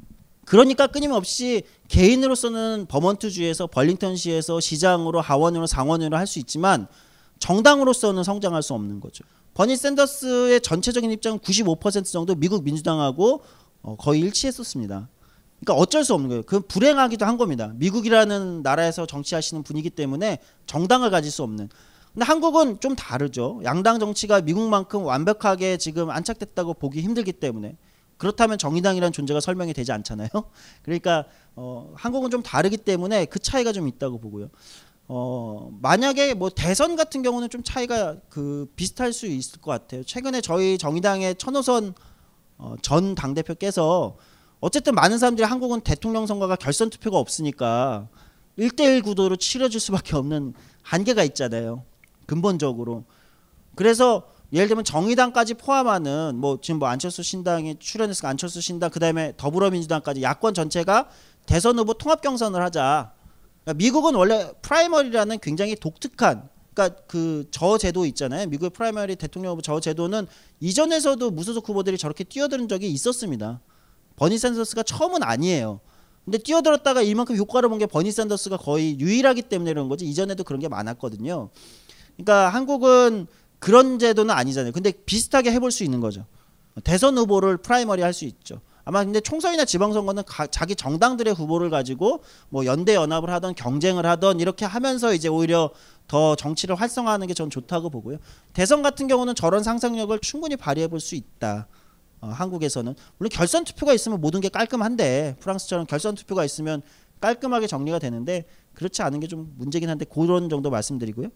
그러니까 끊임없이 개인으로서는 버먼트주에서 벌링턴시에서 시장으로 하원으로 상원으로 할 수 있지만 정당으로서는 성장할 수 없는 거죠. 버니 샌더스의 전체적인 입장은 95% 정도 미국 민주당하고 어, 거의 일치했었습니다. 그러니까 어쩔 수 없는 거예요. 그 불행하기도 한 겁니다. 미국이라는 나라에서 정치하시는 분이기 때문에 정당을 가질 수 없는. 근데 한국은 좀 다르죠. 양당 정치가 미국만큼 완벽하게 지금 안착됐다고 보기 힘들기 때문에 그렇다면 정의당이라는 존재가 설명이 되지 않잖아요. 그러니까 어, 한국은 좀 다르기 때문에 그 차이가 좀 있다고 보고요. 어, 만약에 뭐 대선 같은 경우는 좀 차이가 그 비슷할 수 있을 것 같아요. 최근에 저희 정의당의 천호선 어, 전 당대표께서 어쨌든 많은 사람들이 한국은 대통령 선거가 결선 투표가 없으니까 1대1 구도로 치러질 수밖에 없는 한계가 있잖아요. 근본적으로. 그래서 예를 들면 정의당까지 포함하는 뭐 지금 뭐 안철수 신당이 출현해서 안철수 신당 그다음에 더불어민주당까지 야권 전체가 대선 후보 통합 경선을 하자. 그러니까 미국은 원래 primary라는 굉장히 독특한 그러니까 그 저 제도 있잖아요. 미국의 primary 대통령 후보 저 제도는 이전에서도 무소속 후보들이 저렇게 뛰어드는 적이 있었습니다. 버니 샌더스가 처음은 아니에요. 근데 뛰어들었다가 이만큼 효과를 본 게 버니 샌더스가 거의 유일하기 때문에 그런 거지. 이전에도 그런 게 많았거든요. 그러니까 한국은 그런 제도는 아니잖아요. 근데 비슷하게 해볼 수 있는 거죠. 대선 후보를 primary 할 수 있죠. 아마 근데 총선이나 지방선거는 가, 자기 정당들의 후보를 가지고 뭐 연대 연합을 하던 경쟁을 하던 이렇게 하면서 이제 오히려 더 정치를 활성화하는 게 전 좋다고 보고요. 대선 같은 경우는 저런 상상력을 충분히 발휘해 볼 수 있다. 어, 한국에서는 물론 결선 투표가 있으면 모든 게 깔끔한데 프랑스처럼 결선 투표가 있으면 깔끔하게 정리가 되는데 그렇지 않은 게 좀 문제긴 한데 그런 정도 말씀드리고요.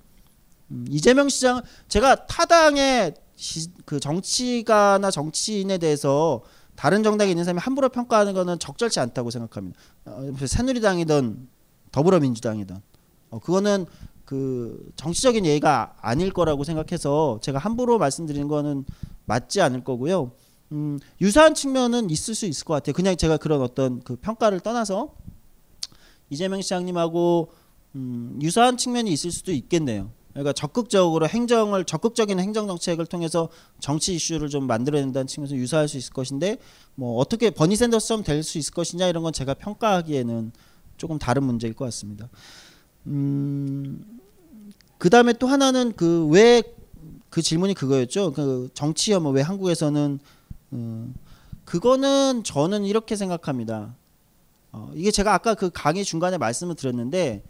음, 이재명 시장 제가 타당의 시, 그 정치가나 정치인에 대해서 다른 정당에 있는 사람이 함부로 평가하는 것은 적절치 않다고 생각합니다. 어, 새누리당이든 더불어민주당이든 어, 그거는 그 정치적인 예의가 아닐 거라고 생각해서 제가 함부로 말씀드리는 거는 맞지 않을 거고요. 음, 유사한 측면은 있을 수 있을 것 같아요. 그냥 제가 그런 어떤 그 평가를 떠나서 이재명 시장님하고 음, 유사한 측면이 있을 수도 있겠네요. 그러니까 적극적으로 행정을 적극적인 행정 정책을 통해서 정치 이슈를 좀 만들어낸다는 측면에서 유사할 수 있을 것인데 뭐 어떻게 버니 샌더스처럼 될 수 있을 것이냐 이런 건 제가 평가하기에는 조금 다른 문제일 것 같습니다. 음, 그 다음에 또 하나는 그 왜 그 질문이 그거였죠. 그 정치 혐오 왜 한국에서는 음, 그거는 저는 이렇게 생각합니다. 어, 이게 제가 아까 그 강의 중간에 말씀을 드렸는데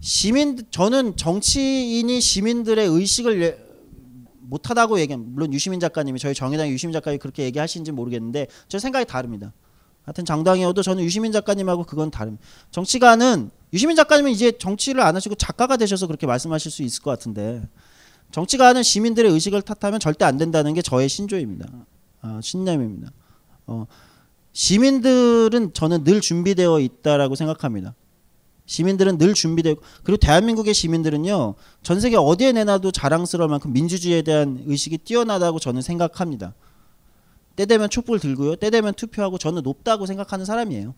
시민 저는 정치인이 시민들의 의식을 예, 못하다고 얘기한 물론 유시민 작가님이 저희 정의당 유시민 작가님이 그렇게 얘기하시는지 모르겠는데 저 생각이 다릅니다. 하여튼 정당이어도 저는 유시민 작가님하고 그건 다릅니다. 정치가는 유시민 작가님은 이제 정치를 안 하시고 작가가 되셔서 그렇게 말씀하실 수 있을 것 같은데 정치가는 시민들의 의식을 탓하면 절대 안 된다는 게 저의 신조입니다. 아, 신념입니다. 어, 시민들은 저는 늘 준비되어 있다라고 생각합니다. 시민들은 늘 준비되고 그리고 대한민국의 시민들은요 전 세계 어디에 내놔도 자랑스러울 만큼 민주주의에 대한 의식이 뛰어나다고 저는 생각합니다. 때 되면 촛불 들고요, 때 되면 투표하고 저는 높다고 생각하는 사람이에요.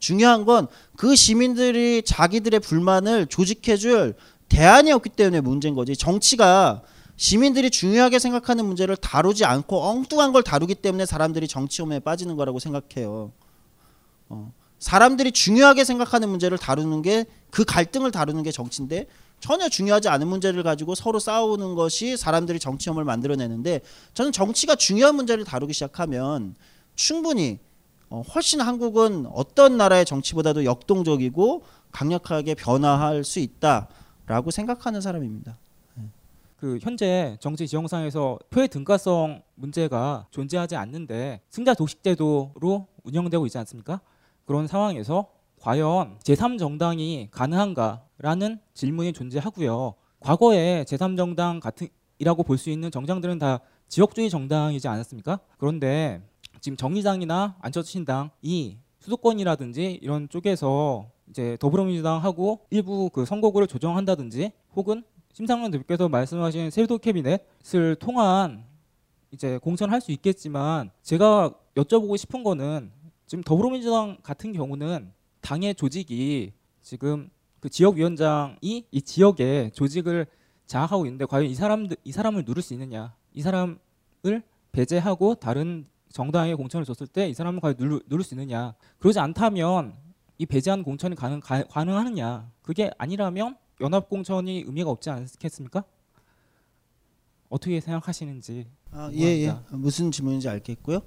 중요한 건 그 시민들이 자기들의 불만을 조직해줄 대안이 없기 때문에 문제인 거지. 정치가 시민들이 중요하게 생각하는 문제를 다루지 않고 엉뚱한 걸 다루기 때문에 사람들이 정치 혐오에 빠지는 거라고 생각해요. 어. 사람들이 중요하게 생각하는 문제를 다루는 게 그 갈등을 다루는 게 정치인데 전혀 중요하지 않은 문제를 가지고 서로 싸우는 것이 사람들이 정치 혐오를 만들어내는데 저는 정치가 중요한 문제를 다루기 시작하면 충분히 어, 훨씬 한국은 어떤 나라의 정치보다도 역동적이고 강력하게 변화할 수 있다라고 생각하는 사람입니다. 그 현재 정치 지형상에서 표의 등가성 문제가 존재하지 않는데 승자 도식 제도로 운영되고 있지 않습니까? 그런 상황에서 과연 제3정당이 가능한가라는 질문이 존재하고요. 과거에 제3정당 같은 이라고 볼 수 있는 정당들은 다 지역주의 정당이지 않았습니까? 그런데 지금 정의당이나 안철수 신당이 수도권이라든지 이런 쪽에서 이제 더불어민주당하고 일부 그 선거구를 조정한다든지 혹은 심상정 대표께서 말씀하신 세도 캐비넷을 통한 이제 공천할 수 있겠지만 제가 여쭤보고 싶은 거는 지금 더불어민주당 같은 경우는 당의 조직이 지금 그 지역 위원장이 이 지역의 조직을 장악하고 있는데 과연 이 사람들 이 사람을 누를 수 있느냐 이 사람을 배제하고 다른 정당에 공천을 줬을 때 이 사람을 과연 누를, 누를 수 있느냐 그러지 않다면 이 배제한 공천이 가능 가, 가능하느냐 그게 아니라면 연합 공천이 의미가 없지 않겠습니까? 어떻게 생각하시는지 아, 예, 예. 무슨 질문인지 알겠고요.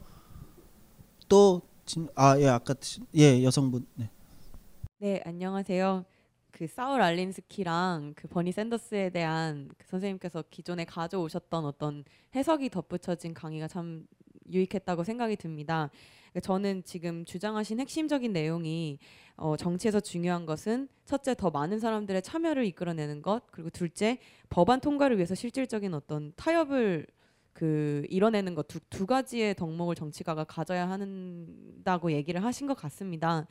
또 아, 예, 아까 예, 여성분. 네. 네, 안녕하세요. 그 사울 알린스키랑 그 버니 샌더스에 대한 그 선생님께서 기존에 가져오셨던 어떤 해석이 덧붙여진 강의가 참 유익했다고 생각이 듭니다. 그러니까 저는 지금 주장하신 핵심적인 내용이 어, 정치에서 중요한 것은 첫째 더 많은 사람들의 참여를 이끌어내는 것 그리고 둘째 법안 통과를 위해서 실질적인 어떤 타협을 그 이뤄내는 것두 두 가지의 덕목을 정치가가 가져야 한다고 얘기를 하신 것 같습니다.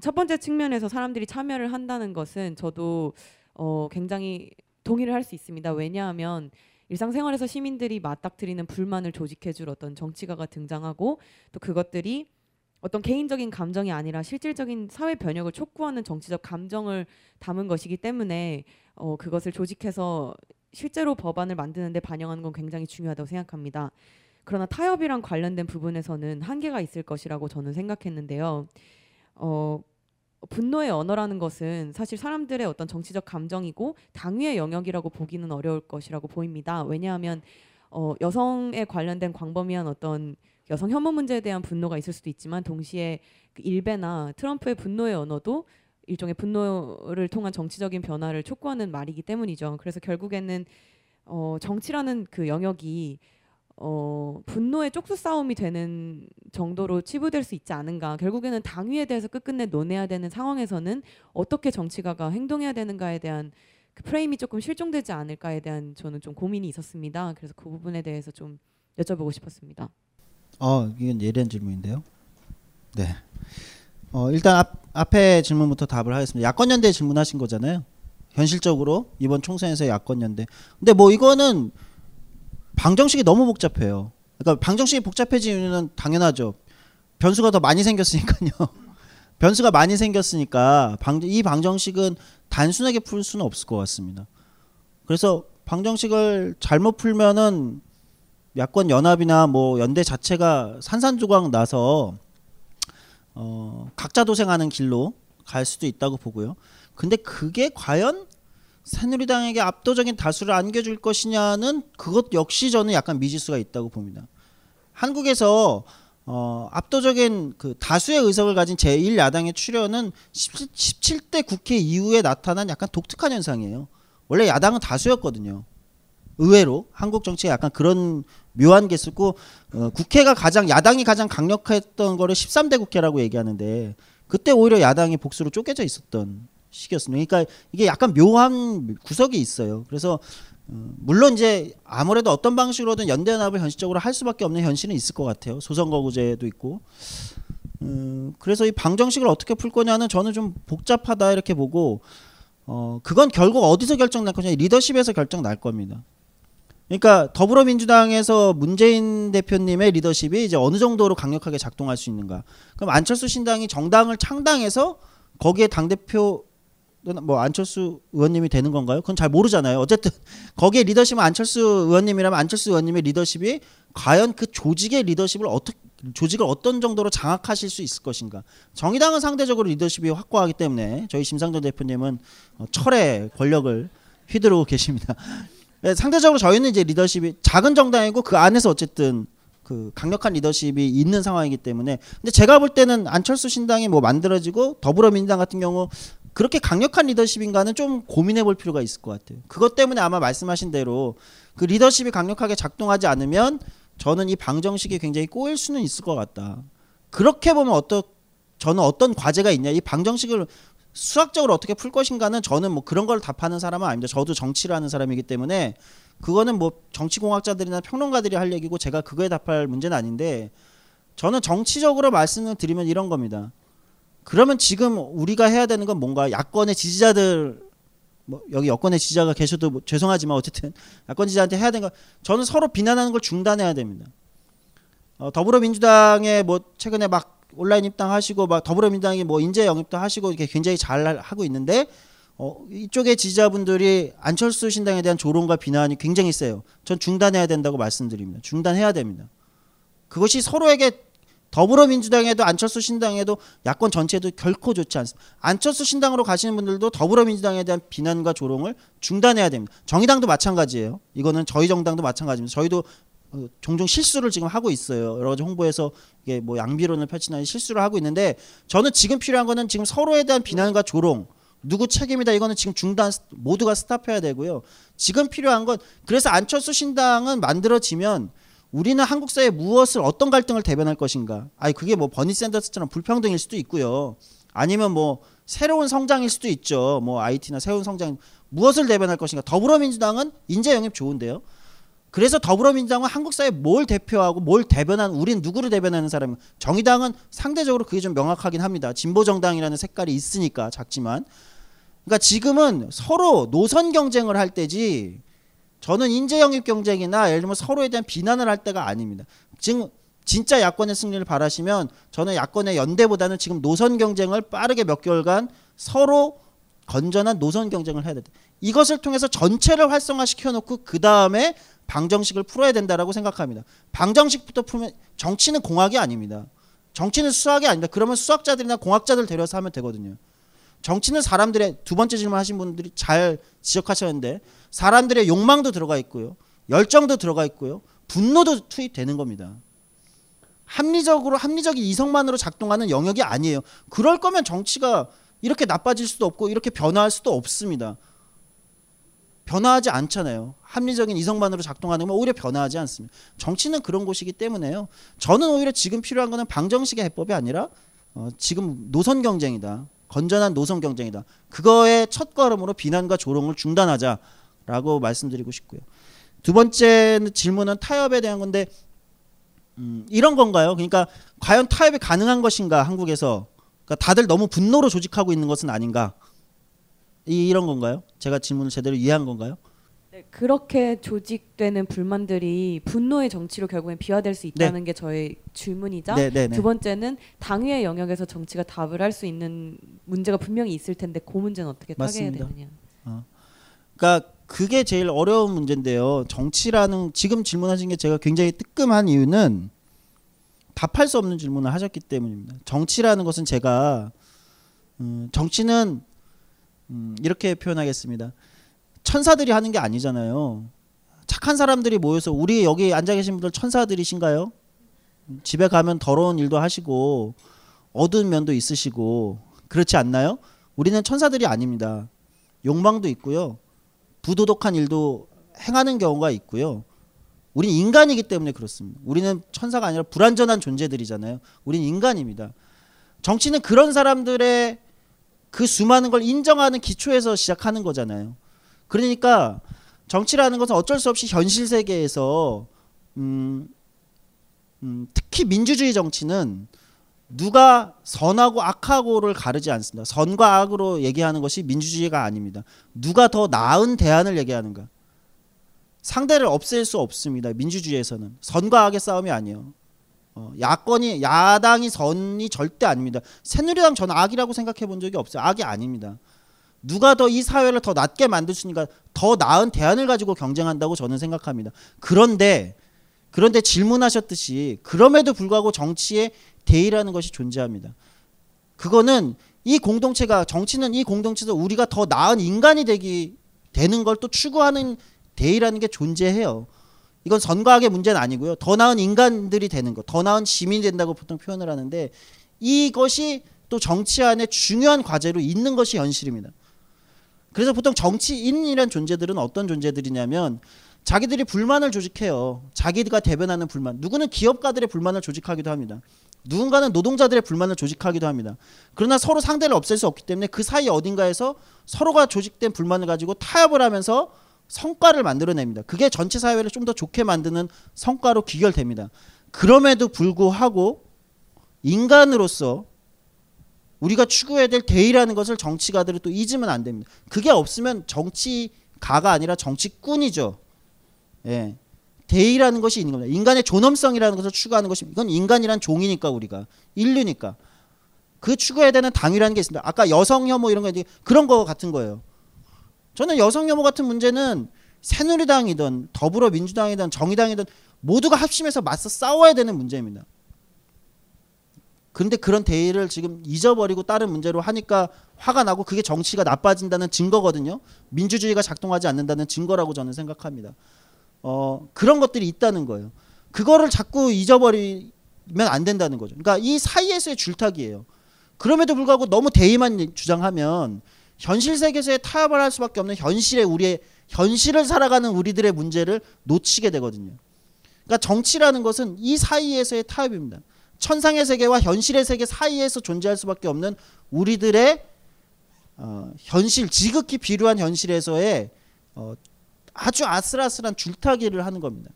첫 번째 측면에서 사람들이 참여를 한다는 것은 저도 어, 굉장히 동의를 할 수 있습니다. 왜냐하면 일상생활에서 시민들이 맞닥뜨리는 불만을 조직해줄 어떤 정치가가 등장하고 또 그것들이 어떤 개인적인 감정이 아니라 실질적인 사회 변혁을 촉구하는 정치적 감정을 담은 것이기 때문에 어, 그것을 조직해서 실제로 법안을 만드는데 반영하는 건 굉장히 중요하다고 생각합니다. 그러나 타협이랑 관련된 부분에서는 한계가 있을 것이라고 저는 생각했는데요. 어, 분노의 언어라는 것은 사실 사람들의 어떤 정치적 감정이고 당위의 영역이라고 보기는 어려울 것이라고 보입니다. 왜냐하면 어, 여성에 관련된 광범위한 어떤 여성 혐오 문제에 대한 분노가 있을 수도 있지만 동시에 그 일베나 트럼프의 분노의 언어도 일종의 분노를 통한 정치적인 변화를 촉구하는 말이기 때문이죠. 그래서 결국에는 어, 정치라는 그 영역이 어, 분노의 쪽수 싸움이 되는 정도로 치부될 수 있지 않은가. 결국에는 당위에 대해서 끝끝내 논해야 되는 상황에서는 어떻게 정치가가 행동해야 되는가에 대한 그 프레임이 조금 실종되지 않을까에 대한 저는 좀 고민이 있었습니다. 그래서 그 부분에 대해서 좀 여쭤보고 싶었습니다. 어, 이건 예리한 질문인데요. 네. 어, 일단 앞, 앞에 질문부터 답을 하겠습니다. 야권연대 질문하신 거잖아요. 현실적으로 이번 총선에서 야권연대. 근데 뭐 이거는 방정식이 너무 복잡해요. 그러니까 방정식이 복잡해진 이유는 당연하죠. 변수가 더 많이 생겼으니까요. 변수가 많이 생겼으니까 방, 이 방정식은 단순하게 풀 수는 없을 것 같습니다. 그래서 방정식을 잘못 풀면은 야권 연합이나 뭐 연대 자체가 산산조각 나서 어, 각자 도생하는 길로 갈 수도 있다고 보고요. 근데 그게 과연 새누리당에게 압도적인 다수를 안겨줄 것이냐는 그것 역시 저는 약간 미지수가 있다고 봅니다. 한국에서 어, 압도적인 그 다수의 의석을 가진 제1야당의 출현은 17, 대 국회 이후에 나타난 약간 독특한 현상이에요. 원래 야당은 다수였거든요. 의외로 한국 정치에 약간 그런 묘한 게 있었고 어, 국회가 가장 야당이 가장 강력했던 거를 13대 국회라고 얘기하는데 그때 오히려 야당이 복수로 쪼개져 있었던 시기였습니다. 그러니까 이게 약간 묘한 구석이 있어요. 그래서 어, 물론 이제 아무래도 어떤 방식으로든 연대연합을 현실적으로 할 수밖에 없는 현실은 있을 것 같아요. 소선거구제도 있고. 음, 그래서 이 방정식을 어떻게 풀 거냐는 저는 좀 복잡하다 이렇게 보고 어, 그건 결국 어디서 결정 날 거냐 리더십에서 결정 날 겁니다. 그러니까 더불어민주당에서 문재인 대표님의 리더십이 이제 어느 정도로 강력하게 작동할 수 있는가. 그럼 안철수 신당이 정당을 창당해서 거기에 당 대표 뭐 안철수 의원님이 되는 건가요? 그건 잘 모르잖아요. 어쨌든 거기에 리더십은 안철수 의원님이라면 안철수 의원님의 리더십이 과연 그 조직의 리더십을 어떻게 조직을 어떤 정도로 장악하실 수 있을 것인가. 정의당은 상대적으로 리더십이 확고하기 때문에 저희 심상정 대표님은 어, 철의 권력을 휘두르고 계십니다. 네, 상대적으로 저희는 이제 리더십이 작은 정당이고 그 안에서 어쨌든 그 강력한 리더십이 있는 상황이기 때문에 근데 제가 볼 때는 안철수 신당이 뭐 만들어지고 더불어민주당 같은 경우 그렇게 강력한 리더십인가는 좀 고민해 볼 필요가 있을 것 같아요. 그것 때문에 아마 말씀하신 대로 그 리더십이 강력하게 작동하지 않으면 저는 이 방정식이 굉장히 꼬일 수는 있을 것 같다. 그렇게 보면 어떤 저는 어떤 과제가 있냐 이 방정식을 수학적으로 어떻게 풀 것인가는 저는 뭐 그런 걸 답하는 사람은 아닙니다. 저도 정치를 하는 사람이기 때문에 그거는 뭐 정치공학자들이나 평론가들이 할 얘기고 제가 그거에 답할 문제는 아닌데 저는 정치적으로 말씀을 드리면 이런 겁니다. 그러면 지금 우리가 해야 되는 건 뭔가 야권의 지지자들 뭐 여기 여권의 지지자가 계셔도 뭐 죄송하지만 어쨌든 야권 지지자한테 해야 되는 건 저는 서로 비난하는 걸 중단해야 됩니다. 어, 더불어민주당에 뭐 최근에 막 온라인 입당하시고 막 더불어민주당이 뭐 인재 영입도 하시고 이렇게 굉장히 잘 하고 있는데 어, 이쪽의 지지자분들이 안철수 신당에 대한 조롱과 비난이 굉장히 세요. 전 중단해야 된다고 말씀드립니다. 중단해야 됩니다. 그것이 서로에게 더불어민주당에도 안철수 신당에도 야권 전체에도 결코 좋지 않습니다. 안철수 신당으로 가시는 분들도 더불어민주당에 대한 비난과 조롱을 중단해야 됩니다. 정의당도 마찬가지예요. 이거는 저희 정당도 마찬가지입니다. 저희도 어, 종종 실수를 지금 하고 있어요. 여러 가지 홍보에서 이게 뭐 양비론을 펼치는 실수를 하고 있는데 저는 지금 필요한 거는 지금 서로에 대한 비난과 조롱 누구 책임이다 이거는 지금 중단 모두가 스탑해야 되고요. 지금 필요한 건 그래서 안철수 신당은 만들어지면 우리는 한국 사회에 무엇을 어떤 갈등을 대변할 것인가? 아니 그게 뭐 버니 샌더스처럼 불평등일 수도 있고요. 아니면 뭐 새로운 성장일 수도 있죠. 뭐 IT나 새로운 성장 무엇을 대변할 것인가? 더불어민주당은 인재 영입 좋은데요. 그래서 더불어민주당은 한국 사회 뭘 대표하고 뭘 대변한 우린 누구를 대변하는 사람 정의당은 상대적으로 그게 좀 명확하긴 합니다. 진보 정당이라는 색깔이 있으니까 작지만 그러니까 지금은 서로 노선 경쟁을 할 때지 저는 인재 영입 경쟁이나 예를 들면 서로에 대한 비난을 할 때가 아닙니다. 지금 진짜 야권의 승리를 바라시면 저는 야권의 연대보다는 지금 노선 경쟁을 빠르게 몇 개월간 서로 건전한 노선 경쟁을 해야 된다. 이것을 통해서 전체를 활성화시켜 놓고 그 다음에 방정식을 풀어야 된다라고 생각합니다. 방정식부터 풀면 정치는 공학이 아닙니다. 정치는 수학이 아닙니다. 그러면 수학자들이나 공학자들 데려서 하면 되거든요. 정치는 사람들의 두 번째 질문 하신 분들이 잘 지적하셨는데 사람들의 욕망도 들어가 있고요. 열정도 들어가 있고요. 분노도 투입되는 겁니다. 합리적으로 합리적인 이성만으로 작동하는 영역이 아니에요. 그럴 거면 정치가 이렇게 나빠질 수도 없고 이렇게 변화할 수도 없습니다. 변화하지 않잖아요. 합리적인 이성만으로 작동하는 건 오히려 변화하지 않습니다. 정치는 그런 곳이기 때문에요. 저는 오히려 지금 필요한 거는 방정식의 해법이 아니라 어, 지금 노선 경쟁이다. 건전한 노선 경쟁이다. 그거의 첫 걸음으로 비난과 조롱을 중단하자라고 말씀드리고 싶고요. 두 번째 질문은 타협에 대한 건데 음, 이런 건가요? 그러니까 과연 타협이 가능한 것인가 한국에서 그러니까 다들 너무 분노로 조직하고 있는 것은 아닌가? 이, 이런 건가요? 제가 질문을 제대로 이해한 건가요? 네, 그렇게 조직되는 불만들이 분노의 정치로 결국엔 비화될 수 있다는 네. 게 저의 질문이자 네, 네, 네. 두 번째는 당위의 영역에서 정치가 답을 할 수 있는 문제가 분명히 있을 텐데 그 문제는 어떻게 타개해야 맞습니다. 되느냐. 어. 그러니까 그게 제일 어려운 문제인데요. 정치라는 지금 질문하신 게 제가 굉장히 뜨끔한 이유는 답할 수 없는 질문을 하셨기 때문입니다. 정치라는 것은 제가 음, 정치는 음, 이렇게 표현하겠습니다. 천사들이 하는 게 아니잖아요. 착한 사람들이 모여서 우리 여기 앉아 계신 분들 천사들이신가요? 집에 가면 더러운 일도 하시고 어두운 면도 있으시고 그렇지 않나요? 우리는 천사들이 아닙니다. 욕망도 있고요. 부도덕한 일도 행하는 경우가 있고요. 우린 인간이기 때문에 그렇습니다. 우리는 천사가 아니라 불완전한 존재들이잖아요. 우린 인간입니다. 정치는 그런 사람들의 그 수많은 걸 인정하는 기초에서 시작하는 거잖아요. 그러니까 정치라는 것은 어쩔 수 없이 현실 세계에서 음, 음, 특히 민주주의 정치는 누가 선하고 악하고를 가르지 않습니다. 선과 악으로 얘기하는 것이 민주주의가 아닙니다. 누가 더 나은 대안을 얘기하는가. 상대를 없앨 수 없습니다. 민주주의에서는 선과 악의 싸움이 아니에요. 어, 야권이 야당이 선이 절대 아닙니다. 새누리당 전 악이라고 생각해 본 적이 없어요. 악이 아닙니다. 누가 더 이 사회를 더 낫게 만들 수 있는가 더 나은 대안을 가지고 경쟁한다고 저는 생각합니다. 그런데 그런데 질문하셨듯이 그럼에도 불구하고 정치에 대의라는 것이 존재합니다. 그거는 이 공동체가 정치는 이 공동체에서 우리가 더 나은 인간이 되기 되는 걸 또 추구하는 대의라는 게 존재해요. 이건 선과학의 문제는 아니고요. 더 나은 인간들이 되는 것, 더 나은 시민이 된다고 보통 표현을 하는데 이것이 또 정치 안에 중요한 과제로 있는 것이 현실입니다. 그래서 보통 정치인이란 존재들은 어떤 존재들이냐면 자기들이 불만을 조직해요. 자기가 대변하는 불만. 누구는 기업가들의 불만을 조직하기도 합니다. 누군가는 노동자들의 불만을 조직하기도 합니다. 그러나 서로 상대를 없앨 수 없기 때문에 그 사이 어딘가에서 서로가 조직된 불만을 가지고 타협을 하면서 성과를 만들어냅니다. 그게 전체 사회를 좀 더 좋게 만드는 성과로 귀결됩니다. 그럼에도 불구하고 인간으로서 우리가 추구해야 될 대의라는 것을 정치가들이 또 잊으면 안 됩니다. 그게 없으면 정치가가 아니라 정치꾼이죠. 예. 대의라는 것이 있는 겁니다. 인간의 존엄성이라는 것을 추구하는 것이 이건 인간이란 종이니까 우리가 인류니까 그 추구해야 되는 당위라는 게 있습니다. 아까 여성 혐오 이런 거 그런 거 같은 거예요. 저는 여성 혐오 같은 문제는 새누리당이든 더불어민주당이든 정의당이든 모두가 합심해서 맞서 싸워야 되는 문제입니다. 근데 그런 대의를 지금 잊어버리고 다른 문제로 하니까 화가 나고 그게 정치가 나빠진다는 증거거든요. 민주주의가 작동하지 않는다는 증거라고 저는 생각합니다. 어, 그런 것들이 있다는 거예요. 그거를 자꾸 잊어버리면 안 된다는 거죠. 그러니까 이 사이에서의 줄타기예요. 그럼에도 불구하고 너무 대의만 주장하면 현실 세계에서의 타협을 할 수밖에 없는 현실의 우리의 현실을 살아가는 우리들의 문제를 놓치게 되거든요. 그러니까 정치라는 것은 이 사이에서의 타협입니다. 천상의 세계와 현실의 세계 사이에서 존재할 수밖에 없는 우리들의 어, 현실 지극히 비루한 현실에서의 어, 아주 아슬아슬한 줄타기를 하는 겁니다.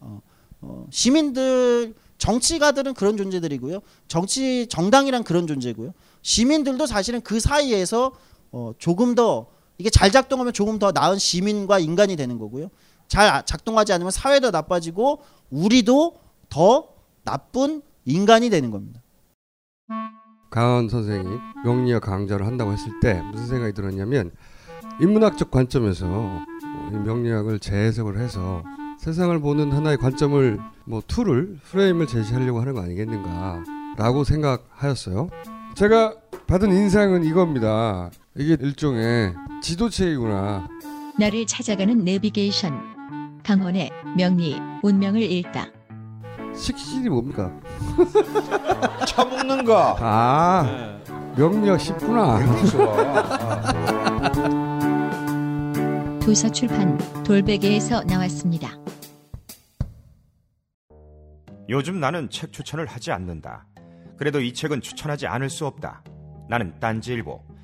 어, 어, 시민들 정치가들은 그런 존재들이고요. 정치 정당이란 그런 존재고요. 시민들도 사실은 그 사이에서 어, 조금 더 이게 잘 작동하면 조금 더 나은 시민과 인간이 되는 거고요. 잘 작동하지 않으면 사회도 나빠지고 우리도 더 나쁜 인간이 되는 겁니다. 강헌 선생이 명리학 강좌를 한다고 했을 때 무슨 생각이 들었냐면 인문학적 관점에서 명리학을 재해석을 해서 세상을 보는 하나의 관점을 뭐 tool을 프레임을 제시하려고 하는 거 아니겠는가라고 생각하였어요. 제가 받은 인상은 이겁니다. 이게 일종의 지도책이구나. 나를 찾아가는 내비게이션. 강헌의 명리 운명을 읽다. 식신이 뭡니까? 처먹는 거. 아 명력 쉽구나. 도서 출판 돌베개에서 나왔습니다. 요즘 나는 책 추천을 하지 않는다. 그래도 이 책은 추천하지 않을 수 없다. 나는 딴지일보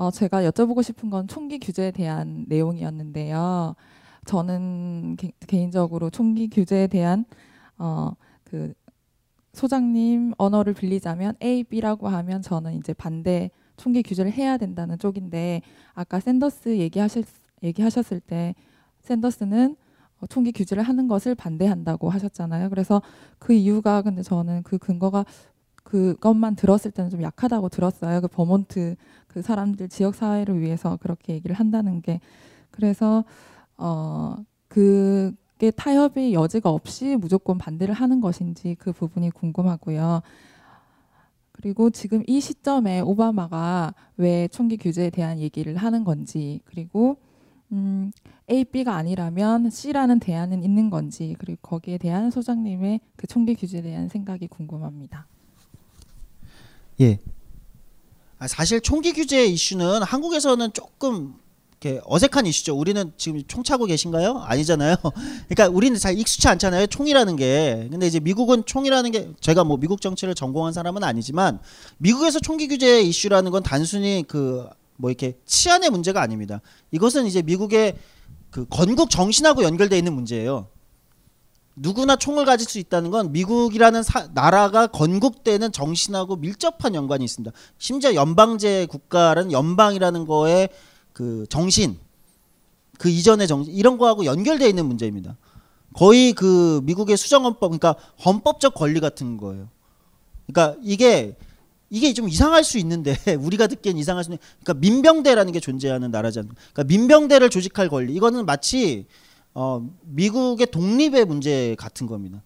어, 제가 여쭤보고 싶은 건 총기 규제에 대한 내용이었는데요. 저는 개, 개인적으로 총기 규제에 대한 어, 그 소장님 언어를 빌리자면 A, B라고 하면 저는 이제 반대 총기 규제를 해야 된다는 쪽인데 아까 샌더스 얘기하실 얘기하셨을 때 샌더스는 어, 총기 규제를 하는 것을 반대한다고 하셨잖아요. 그래서 그 이유가 근데 저는 그 근거가 그것만 들었을 때는 좀 약하다고 들었어요. 그 버몬트 그 사람들 지역 사회를 위해서 그렇게 얘기를 한다는 게 그래서 어 그게 타협의 여지가 없이 무조건 반대를 하는 것인지 그 부분이 궁금하고요. 그리고 지금 이 시점에 오바마가 왜 총기 규제에 대한 얘기를 하는 건지 그리고 음, A, B가 아니라면 C라는 대안은 있는 건지 그리고 거기에 대한 소장님의 그 총기 규제에 대한 생각이 궁금합니다. 예. 아, 사실 총기 규제 이슈는 한국에서는 조금 어색한 이슈죠. 우리는 지금 총 차고 계신가요? 아니잖아요. 그러니까 우리는 잘 익숙치 않잖아요. 총이라는 게. 근데 이제 미국은 총이라는 게 제가 뭐 미국 정치를 전공한 사람은 아니지만 미국에서 총기 규제 이슈라는 건 단순히 그 뭐 이렇게 치안의 문제가 아닙니다. 이것은 이제 미국의 그 건국 정신하고 연결되어 있는 문제예요. 누구나 총을 가질 수 있다는 건 미국이라는 사, 나라가 건국되는 정신하고 밀접한 연관이 있습니다. 심지어 연방제 국가라는 연방이라는 거에 그 정신 그 이전의 정신 이런 거하고 연결되어 있는 문제입니다. 거의 그 미국의 수정헌법 그러니까 헌법적 권리 같은 거예요. 그러니까 이게 이게 좀 이상할 수 있는데 우리가 듣기엔 이상할 수 있는 그러니까 민병대라는 게 존재하는 나라잖아요. 그러니까 민병대를 조직할 권리 이거는 마치 어, 미국의 독립의 문제 같은 겁니다.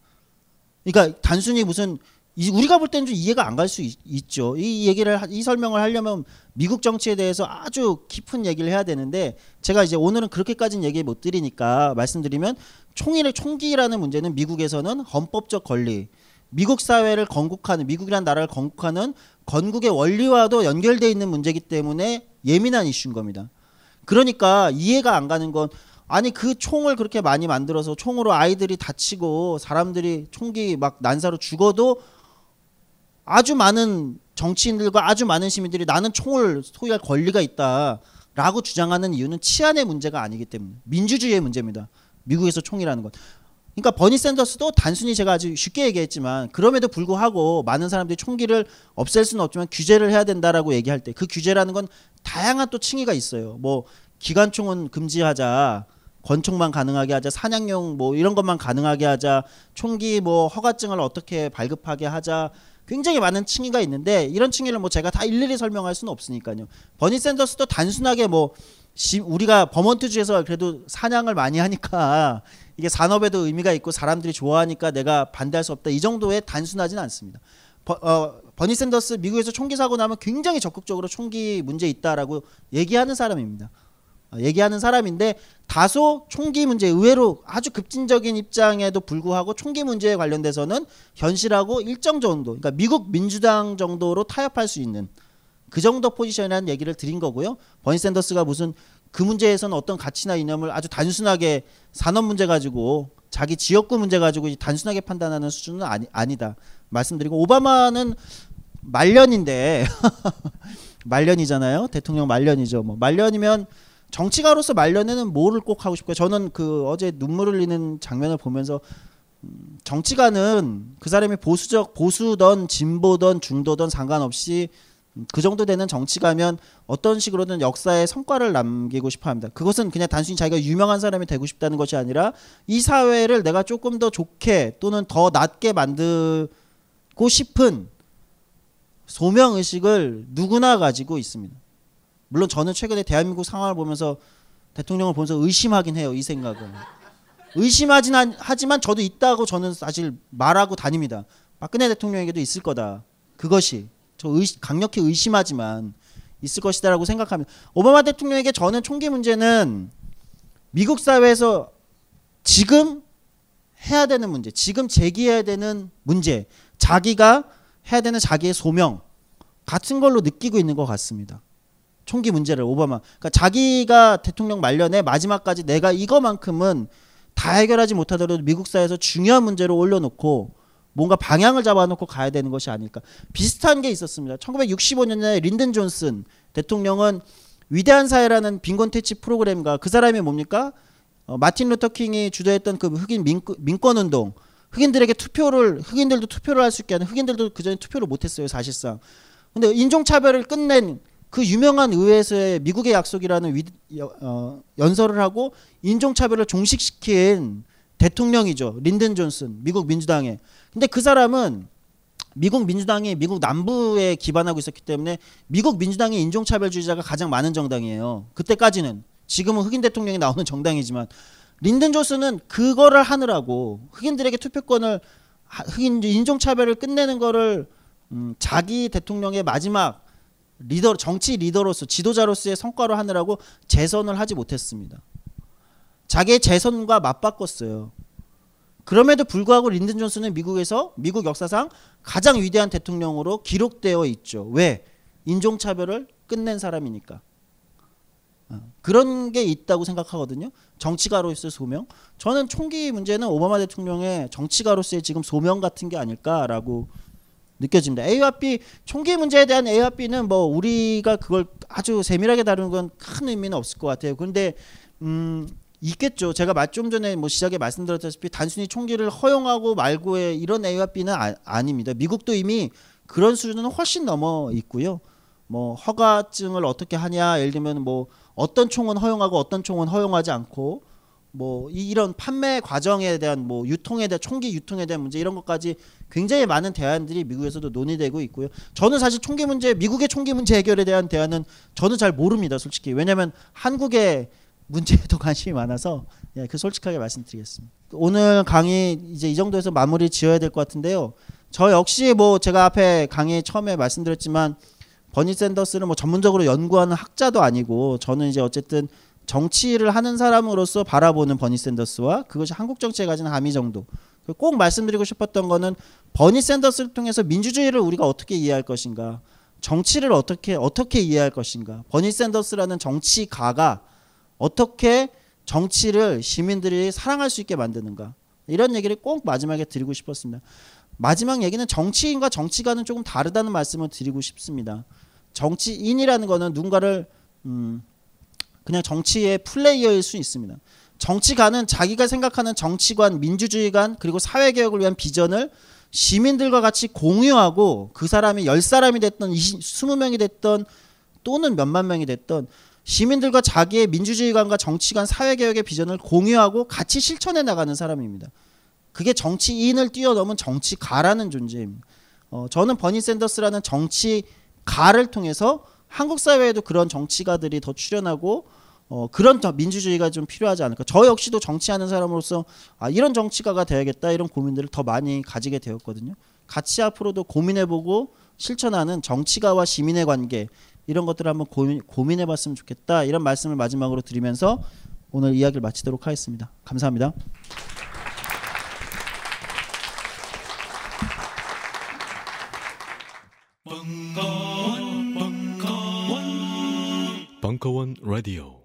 그러니까 단순히 무슨 이, 우리가 볼 때는 좀 이해가 안 갈 수 있죠. 이 얘기를 하- 이 설명을 하려면 미국 정치에 대해서 아주 깊은 얘기를 해야 되는데 제가 이제 오늘은 그렇게까지는 얘기 못 드리니까 말씀드리면 총위를 총기라는 문제는 미국에서는 헌법적 권리, 미국 사회를 건국하는 미국이라는 나라를 건국하는 건국의 원리와도 연결돼 있는 문제이기 때문에 예민한 이슈인 겁니다. 그러니까 이해가 안 가는 건 아니 그 총을 그렇게 많이 만들어서 총으로 아이들이 다치고 사람들이 총기 막 난사로 죽어도 아주 많은 정치인들과 아주 많은 시민들이 나는 총을 소유할 권리가 있다라고 주장하는 이유는 치안의 문제가 아니기 때문에 민주주의의 문제입니다. 미국에서 총이라는 건. 그러니까 버니 샌더스도 단순히 제가 아주 쉽게 얘기했지만 그럼에도 불구하고 많은 사람들이 총기를 없앨 수는 없지만 규제를 해야 된다라고 얘기할 때 그 규제라는 건 다양한 또 층위가 있어요. 뭐 기관총은 금지하자. 권총만 가능하게 하자 사냥용 뭐 이런 것만 가능하게 하자 총기 뭐 허가증을 어떻게 발급하게 하자. 굉장히 많은 층위가 있는데 이런 층위를 뭐 제가 다 일일이 설명할 수는 없으니까요. 버니 샌더스도 단순하게 뭐 시- 우리가 버먼트주에서 그래도 사냥을 많이 하니까 이게 산업에도 의미가 있고 사람들이 좋아하니까 내가 반대할 수 없다. 이 정도의 단순하진 않습니다. 버, 어, 버니 샌더스 미국에서 총기 사고 나면 굉장히 적극적으로 총기 문제 있다라고 얘기하는 사람입니다. 어, 얘기하는 사람인데 다소 총기 문제 의외로 아주 급진적인 입장에도 불구하고 총기 문제에 관련돼서는 현실하고 일정 정도 그러니까 미국 민주당 정도로 타협할 수 있는 그 정도 포지션이라는 얘기를 드린 거고요. 버니 샌더스가 무슨 그 문제에서는 어떤 가치나 이념을 아주 단순하게 산업 문제 가지고 자기 지역구 문제 가지고 단순하게 판단하는 수준은 아니, 아니다 말씀드리고 오바마는 말년인데 말년이잖아요. 대통령 말년이죠. 뭐 말년이면 정치가로서 말년에는 뭐를 꼭 하고 싶고요. 저는 그 어제 눈물 흘리는 장면을 보면서 음, 정치가는 그 사람이 보수적 보수던 진보던 중도던 상관없이 음, 그 정도 되는 정치가면 어떤 식으로든 역사에 성과를 남기고 싶어 합니다. 그것은 그냥 단순히 자기가 유명한 사람이 되고 싶다는 것이 아니라 이 사회를 내가 조금 더 좋게 또는 더 낫게 만들고 싶은 소명 의식을 누구나 가지고 있습니다. 물론 저는 최근에 대한민국 상황을 보면서 대통령을 보면서 의심하긴 해요. 이 생각은. 의심하진 않- 하지만 저도 있다고 저는 사실 말하고 다닙니다. 박근혜 대통령에게도 있을 거다. 그것이 저 의심, 강력히 의심하지만 있을 것이다라고 생각합니다. 오바마 대통령에게 저는 총기 문제는 미국 사회에서 지금 해야 되는 문제, 지금 제기해야 되는 문제, 자기가 해야 되는 자기의 소명 같은 걸로 느끼고 있는 것 같습니다. 총기 문제를 오바마. 그러니까 자기가 대통령 말년에 마지막까지 내가 이거만큼은 다 해결하지 못하더라도 미국 사회에서 중요한 문제를 올려놓고 뭔가 방향을 잡아놓고 가야 되는 것이 아닐까. 비슷한 게 있었습니다. 1965년에 린든 존슨 대통령은 위대한 사회라는 빈곤 퇴치 프로그램과 그 사람이 뭡니까? 어, 마틴 루터 킹이 주도했던 그 흑인 민권, 운동. 흑인들에게 투표를 흑인들도 투표를 할 수 있게 하는 흑인들도 그 전에 투표를 못했어요 사실상. 근데 인종차별을 끝낸 그 유명한 의회에서의 미국의 약속이라는 위, 어, 연설을 하고 인종차별을 종식시킨 대통령이죠 린든 존슨 미국 민주당의. 근데 그 사람은 미국 민주당이 미국 남부에 기반하고 있었기 때문에 미국 민주당이 인종차별주의자가 가장 많은 정당이에요. 그때까지는 지금은 흑인 대통령이 나오는 정당이지만 린든 존슨은 그거를 하느라고 흑인들에게 투표권을 하- 흑인 인종차별을 끝내는 거를 음, 자기 대통령의 마지막 리더 정치 리더로서 지도자로서의 성과로 하느라고 재선을 하지 못했습니다. 자기의 재선과 맞바꿨어요. 그럼에도 불구하고 린든 존슨은 미국에서 미국 역사상 가장 위대한 대통령으로 기록되어 있죠. 왜? 인종차별을 끝낸 사람이니까. 어, 그런 게 있다고 생각하거든요. 정치가로서의 소명. 저는 총기 문제는 오바마 대통령의 정치가로서의 지금 소명 같은 게 아닐까라고 느껴집니다. A와 B 총기 문제에 대한 A와 B는 뭐 우리가 그걸 아주 세밀하게 다루는 건 큰 의미는 없을 것 같아요. 그런데 음 있겠죠. 제가 마- 좀 전에 뭐 시작에 말씀드렸다시피 단순히 총기를 허용하고 말고의 이런 A와 B는 아, 닙니다 미국도 이미 그런 수준은 훨씬 넘어 있고요. 뭐 허가증을 어떻게 하냐, 예를 들면 뭐 어떤 총은 허용하고 어떤 총은 허용하지 않고 뭐 이- 이런 판매 과정에 대한 뭐 유통에 대한 총기 유통에 대한 문제 이런 것까지 굉장히 많은 대안들이 미국에서도 논의되고 있고요. 저는 사실 총기 문제 미국의 총기 문제 해결에 대한 대안은 저는 잘 모릅니다, 솔직히. 왜냐하면 한국의 문제에 더 관심이 많아서 예, 그 솔직하게 말씀드리겠습니다. 오늘 강의 이제 이 정도에서 마무리 지어야 될 것 같은데요. 저 역시 뭐 제가 앞에 강의 처음에 말씀드렸지만 버니 샌더스를 뭐 전문적으로 연구하는 학자도 아니고 저는 이제 어쨌든 정치를 하는 사람으로서 바라보는 버니 샌더스와 그것이 한국 정치에 가진 함의 정도. 그꼭 말씀드리고 싶었던 거는 버니 샌더스를 통해서 민주주의를 우리가 어떻게 이해할 것인가, 정치를 어떻게 어떻게 이해할 것인가, 버니 샌더스라는 정치가가 어떻게 정치를 시민들이 사랑할 수 있게 만드는가 이런 얘기를 꼭 마지막에 드리고 싶었습니다. 마지막 얘기는 정치인과 정치가는 조금 다르다는 말씀을 드리고 싶습니다. 정치인이라는 거는 누군가를 음, 그냥 정치의 플레이어일 수 있습니다. 정치가는 자기가 생각하는 정치관, 민주주의관 그리고 사회개혁을 위한 비전을 시민들과 같이 공유하고 그 사람이 10사람이 됐던 20, 20명이 됐던 또는 몇만 명이 됐던 시민들과 자기의 민주주의관과 정치관, 사회개혁의 비전을 공유하고 같이 실천해 나가는 사람입니다. 그게 정치인을 뛰어넘은 정치가라는 존재입니다. 어, 저는 버니 샌더스라는 정치가를 통해서 한국 사회에도 그런 정치가들이 더 출연하고 어, 그런 더 민주주의가 좀 필요하지 않을까. 저 역시도 정치하는 사람으로서 아, 이런 정치가가 돼야겠다 이런 고민들을 더 많이 가지게 되었거든요. 같이 앞으로도 고민해보고 실천하는 정치가와 시민의 관계 이런 것들을 한번 고민, 고민해봤으면 좋겠다 이런 말씀을 마지막으로 드리면서 오늘 이야기를 마치도록 하겠습니다. 감사합니다. 벙커원 라디오